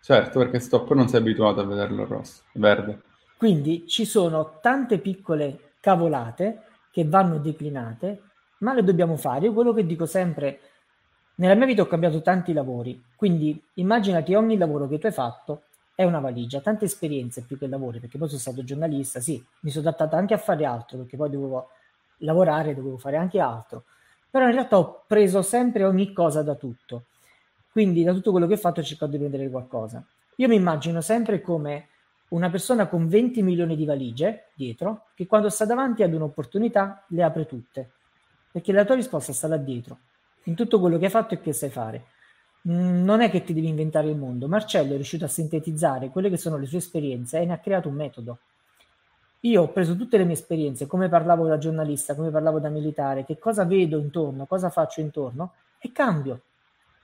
A: Certo, perché stop non sei abituato a vederlo rosso, verde.
B: Quindi ci sono tante piccole cavolate che vanno declinate, ma le dobbiamo fare. Io quello che dico sempre nella mia vita ho cambiato tanti lavori, quindi immaginati ogni lavoro che tu hai fatto è una valigia, tante esperienze più che lavori, perché poi sono stato giornalista, sì, mi sono adattato anche a fare altro, perché poi dovevo lavorare, dovevo fare anche altro, però in realtà ho preso sempre ogni cosa da tutto, quindi da tutto quello che ho fatto ho cercato di prendere qualcosa. Io mi immagino sempre come una persona con 20 milioni di valigie dietro, che quando sta davanti ad un'opportunità le apre tutte, perché la tua risposta sta là dietro in tutto quello che hai fatto e che sai fare. Mm, non è che ti devi inventare il mondo. Marcello è riuscito a sintetizzare quelle che sono le sue esperienze e ne ha creato un metodo. Io ho preso tutte le mie esperienze, come parlavo da giornalista, come parlavo da militare, che cosa vedo intorno, cosa faccio intorno e cambio.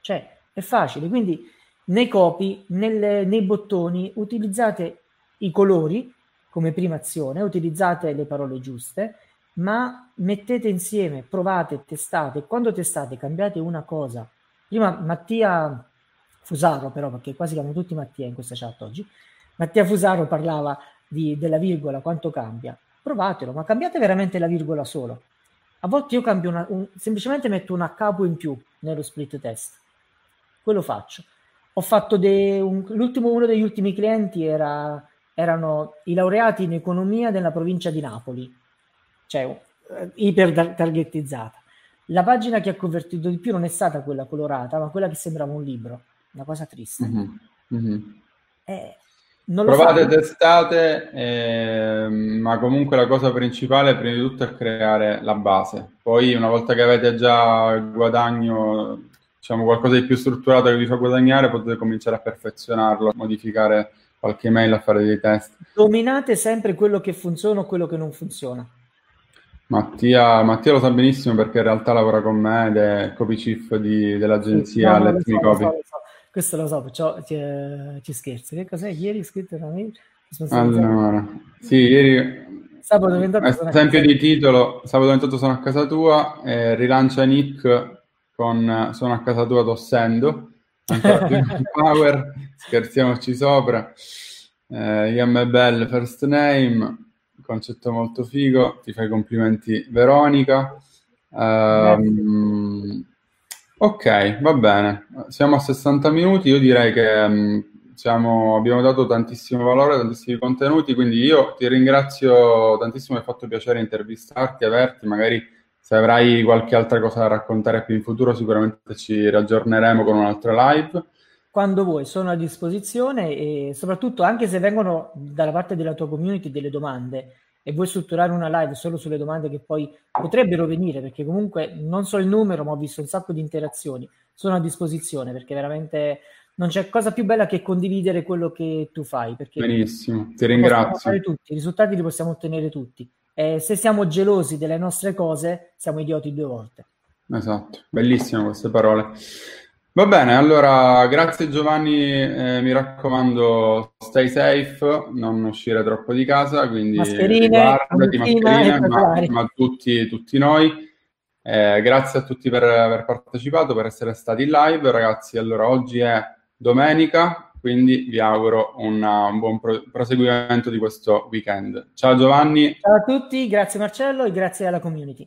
B: Cioè, è facile. Quindi nei copy, nelle, nei bottoni, utilizzate i colori come prima azione, utilizzate le parole giuste ma mettete insieme, provate, testate. Quando testate, cambiate una cosa. Prima Mattia Fusaro, però, perché quasi chiamano tutti Mattia in questa chat oggi. Mattia Fusaro parlava di, della virgola, quanto cambia. Provatelo, ma cambiate veramente la virgola solo. A volte io cambio una, un, semplicemente metto una capo in più nello split test. Quello faccio. Ho fatto de, un, l'ultimo, uno degli ultimi clienti era erano i laureati in economia della provincia di Napoli, cioè eh, iper targetizzata. La pagina che ha convertito di più non è stata quella colorata, ma quella che sembrava un libro, una cosa triste. Mm-hmm. Mm-hmm.
A: Eh, Provate, so. testate, eh, ma comunque la cosa principale prima di tutto è creare la base. Poi una volta che avete già il guadagno, diciamo qualcosa di più strutturato che vi fa guadagnare, potete cominciare a perfezionarlo, a modificare qualche email, a fare dei test.
B: Dominate sempre quello che funziona o quello che non funziona.
A: Mattia, Mattia, lo sa benissimo perché in realtà lavora con me ed è copy chief di, dell'agenzia no, Let Me so, Copy. Lo so, lo so.
B: Questo lo so, ciò, ci, ci scherzi. Che cos'è? Ieri scritto da me?
A: Allora, sì, ieri sabato 28 esempio di titolo sabato 28 sono a casa tua eh, rilancia Nick con sono a casa tua tossendo. Ancora più power scherziamoci sopra. Eh, Iam Bell first name concetto molto figo, ti fai complimenti Veronica. Um, ok, va bene, siamo a 60 minuti, io direi che um, siamo, abbiamo dato tantissimo valore, tantissimi contenuti, quindi io ti ringrazio tantissimo, mi ha fatto piacere intervistarti, averti, magari se avrai qualche altra cosa da raccontare più in futuro sicuramente ci raggiorneremo con un'altra live
B: quando vuoi, sono a disposizione e soprattutto anche se vengono dalla parte della tua community delle domande e vuoi strutturare una live solo sulle domande che poi potrebbero venire, perché comunque non so il numero, ma ho visto un sacco di interazioni, sono a disposizione perché veramente non c'è cosa più bella che condividere quello che tu fai.
A: Benissimo, ti ringrazio.
B: Tutti, I risultati li possiamo ottenere tutti. E se siamo gelosi delle nostre cose, siamo idioti due volte.
A: Esatto, bellissime queste parole. Va bene, allora grazie Giovanni, eh, mi raccomando, stay safe, non uscire troppo di casa, quindi
B: mascherine, guardati, mascherine,
A: ma, ma tutti, tutti, noi. Eh, grazie a tutti per aver partecipato, per essere stati in live. Ragazzi, allora oggi è domenica, quindi vi auguro una, un buon pro- proseguimento di questo weekend. Ciao Giovanni.
B: Ciao a tutti, grazie Marcello e grazie alla community.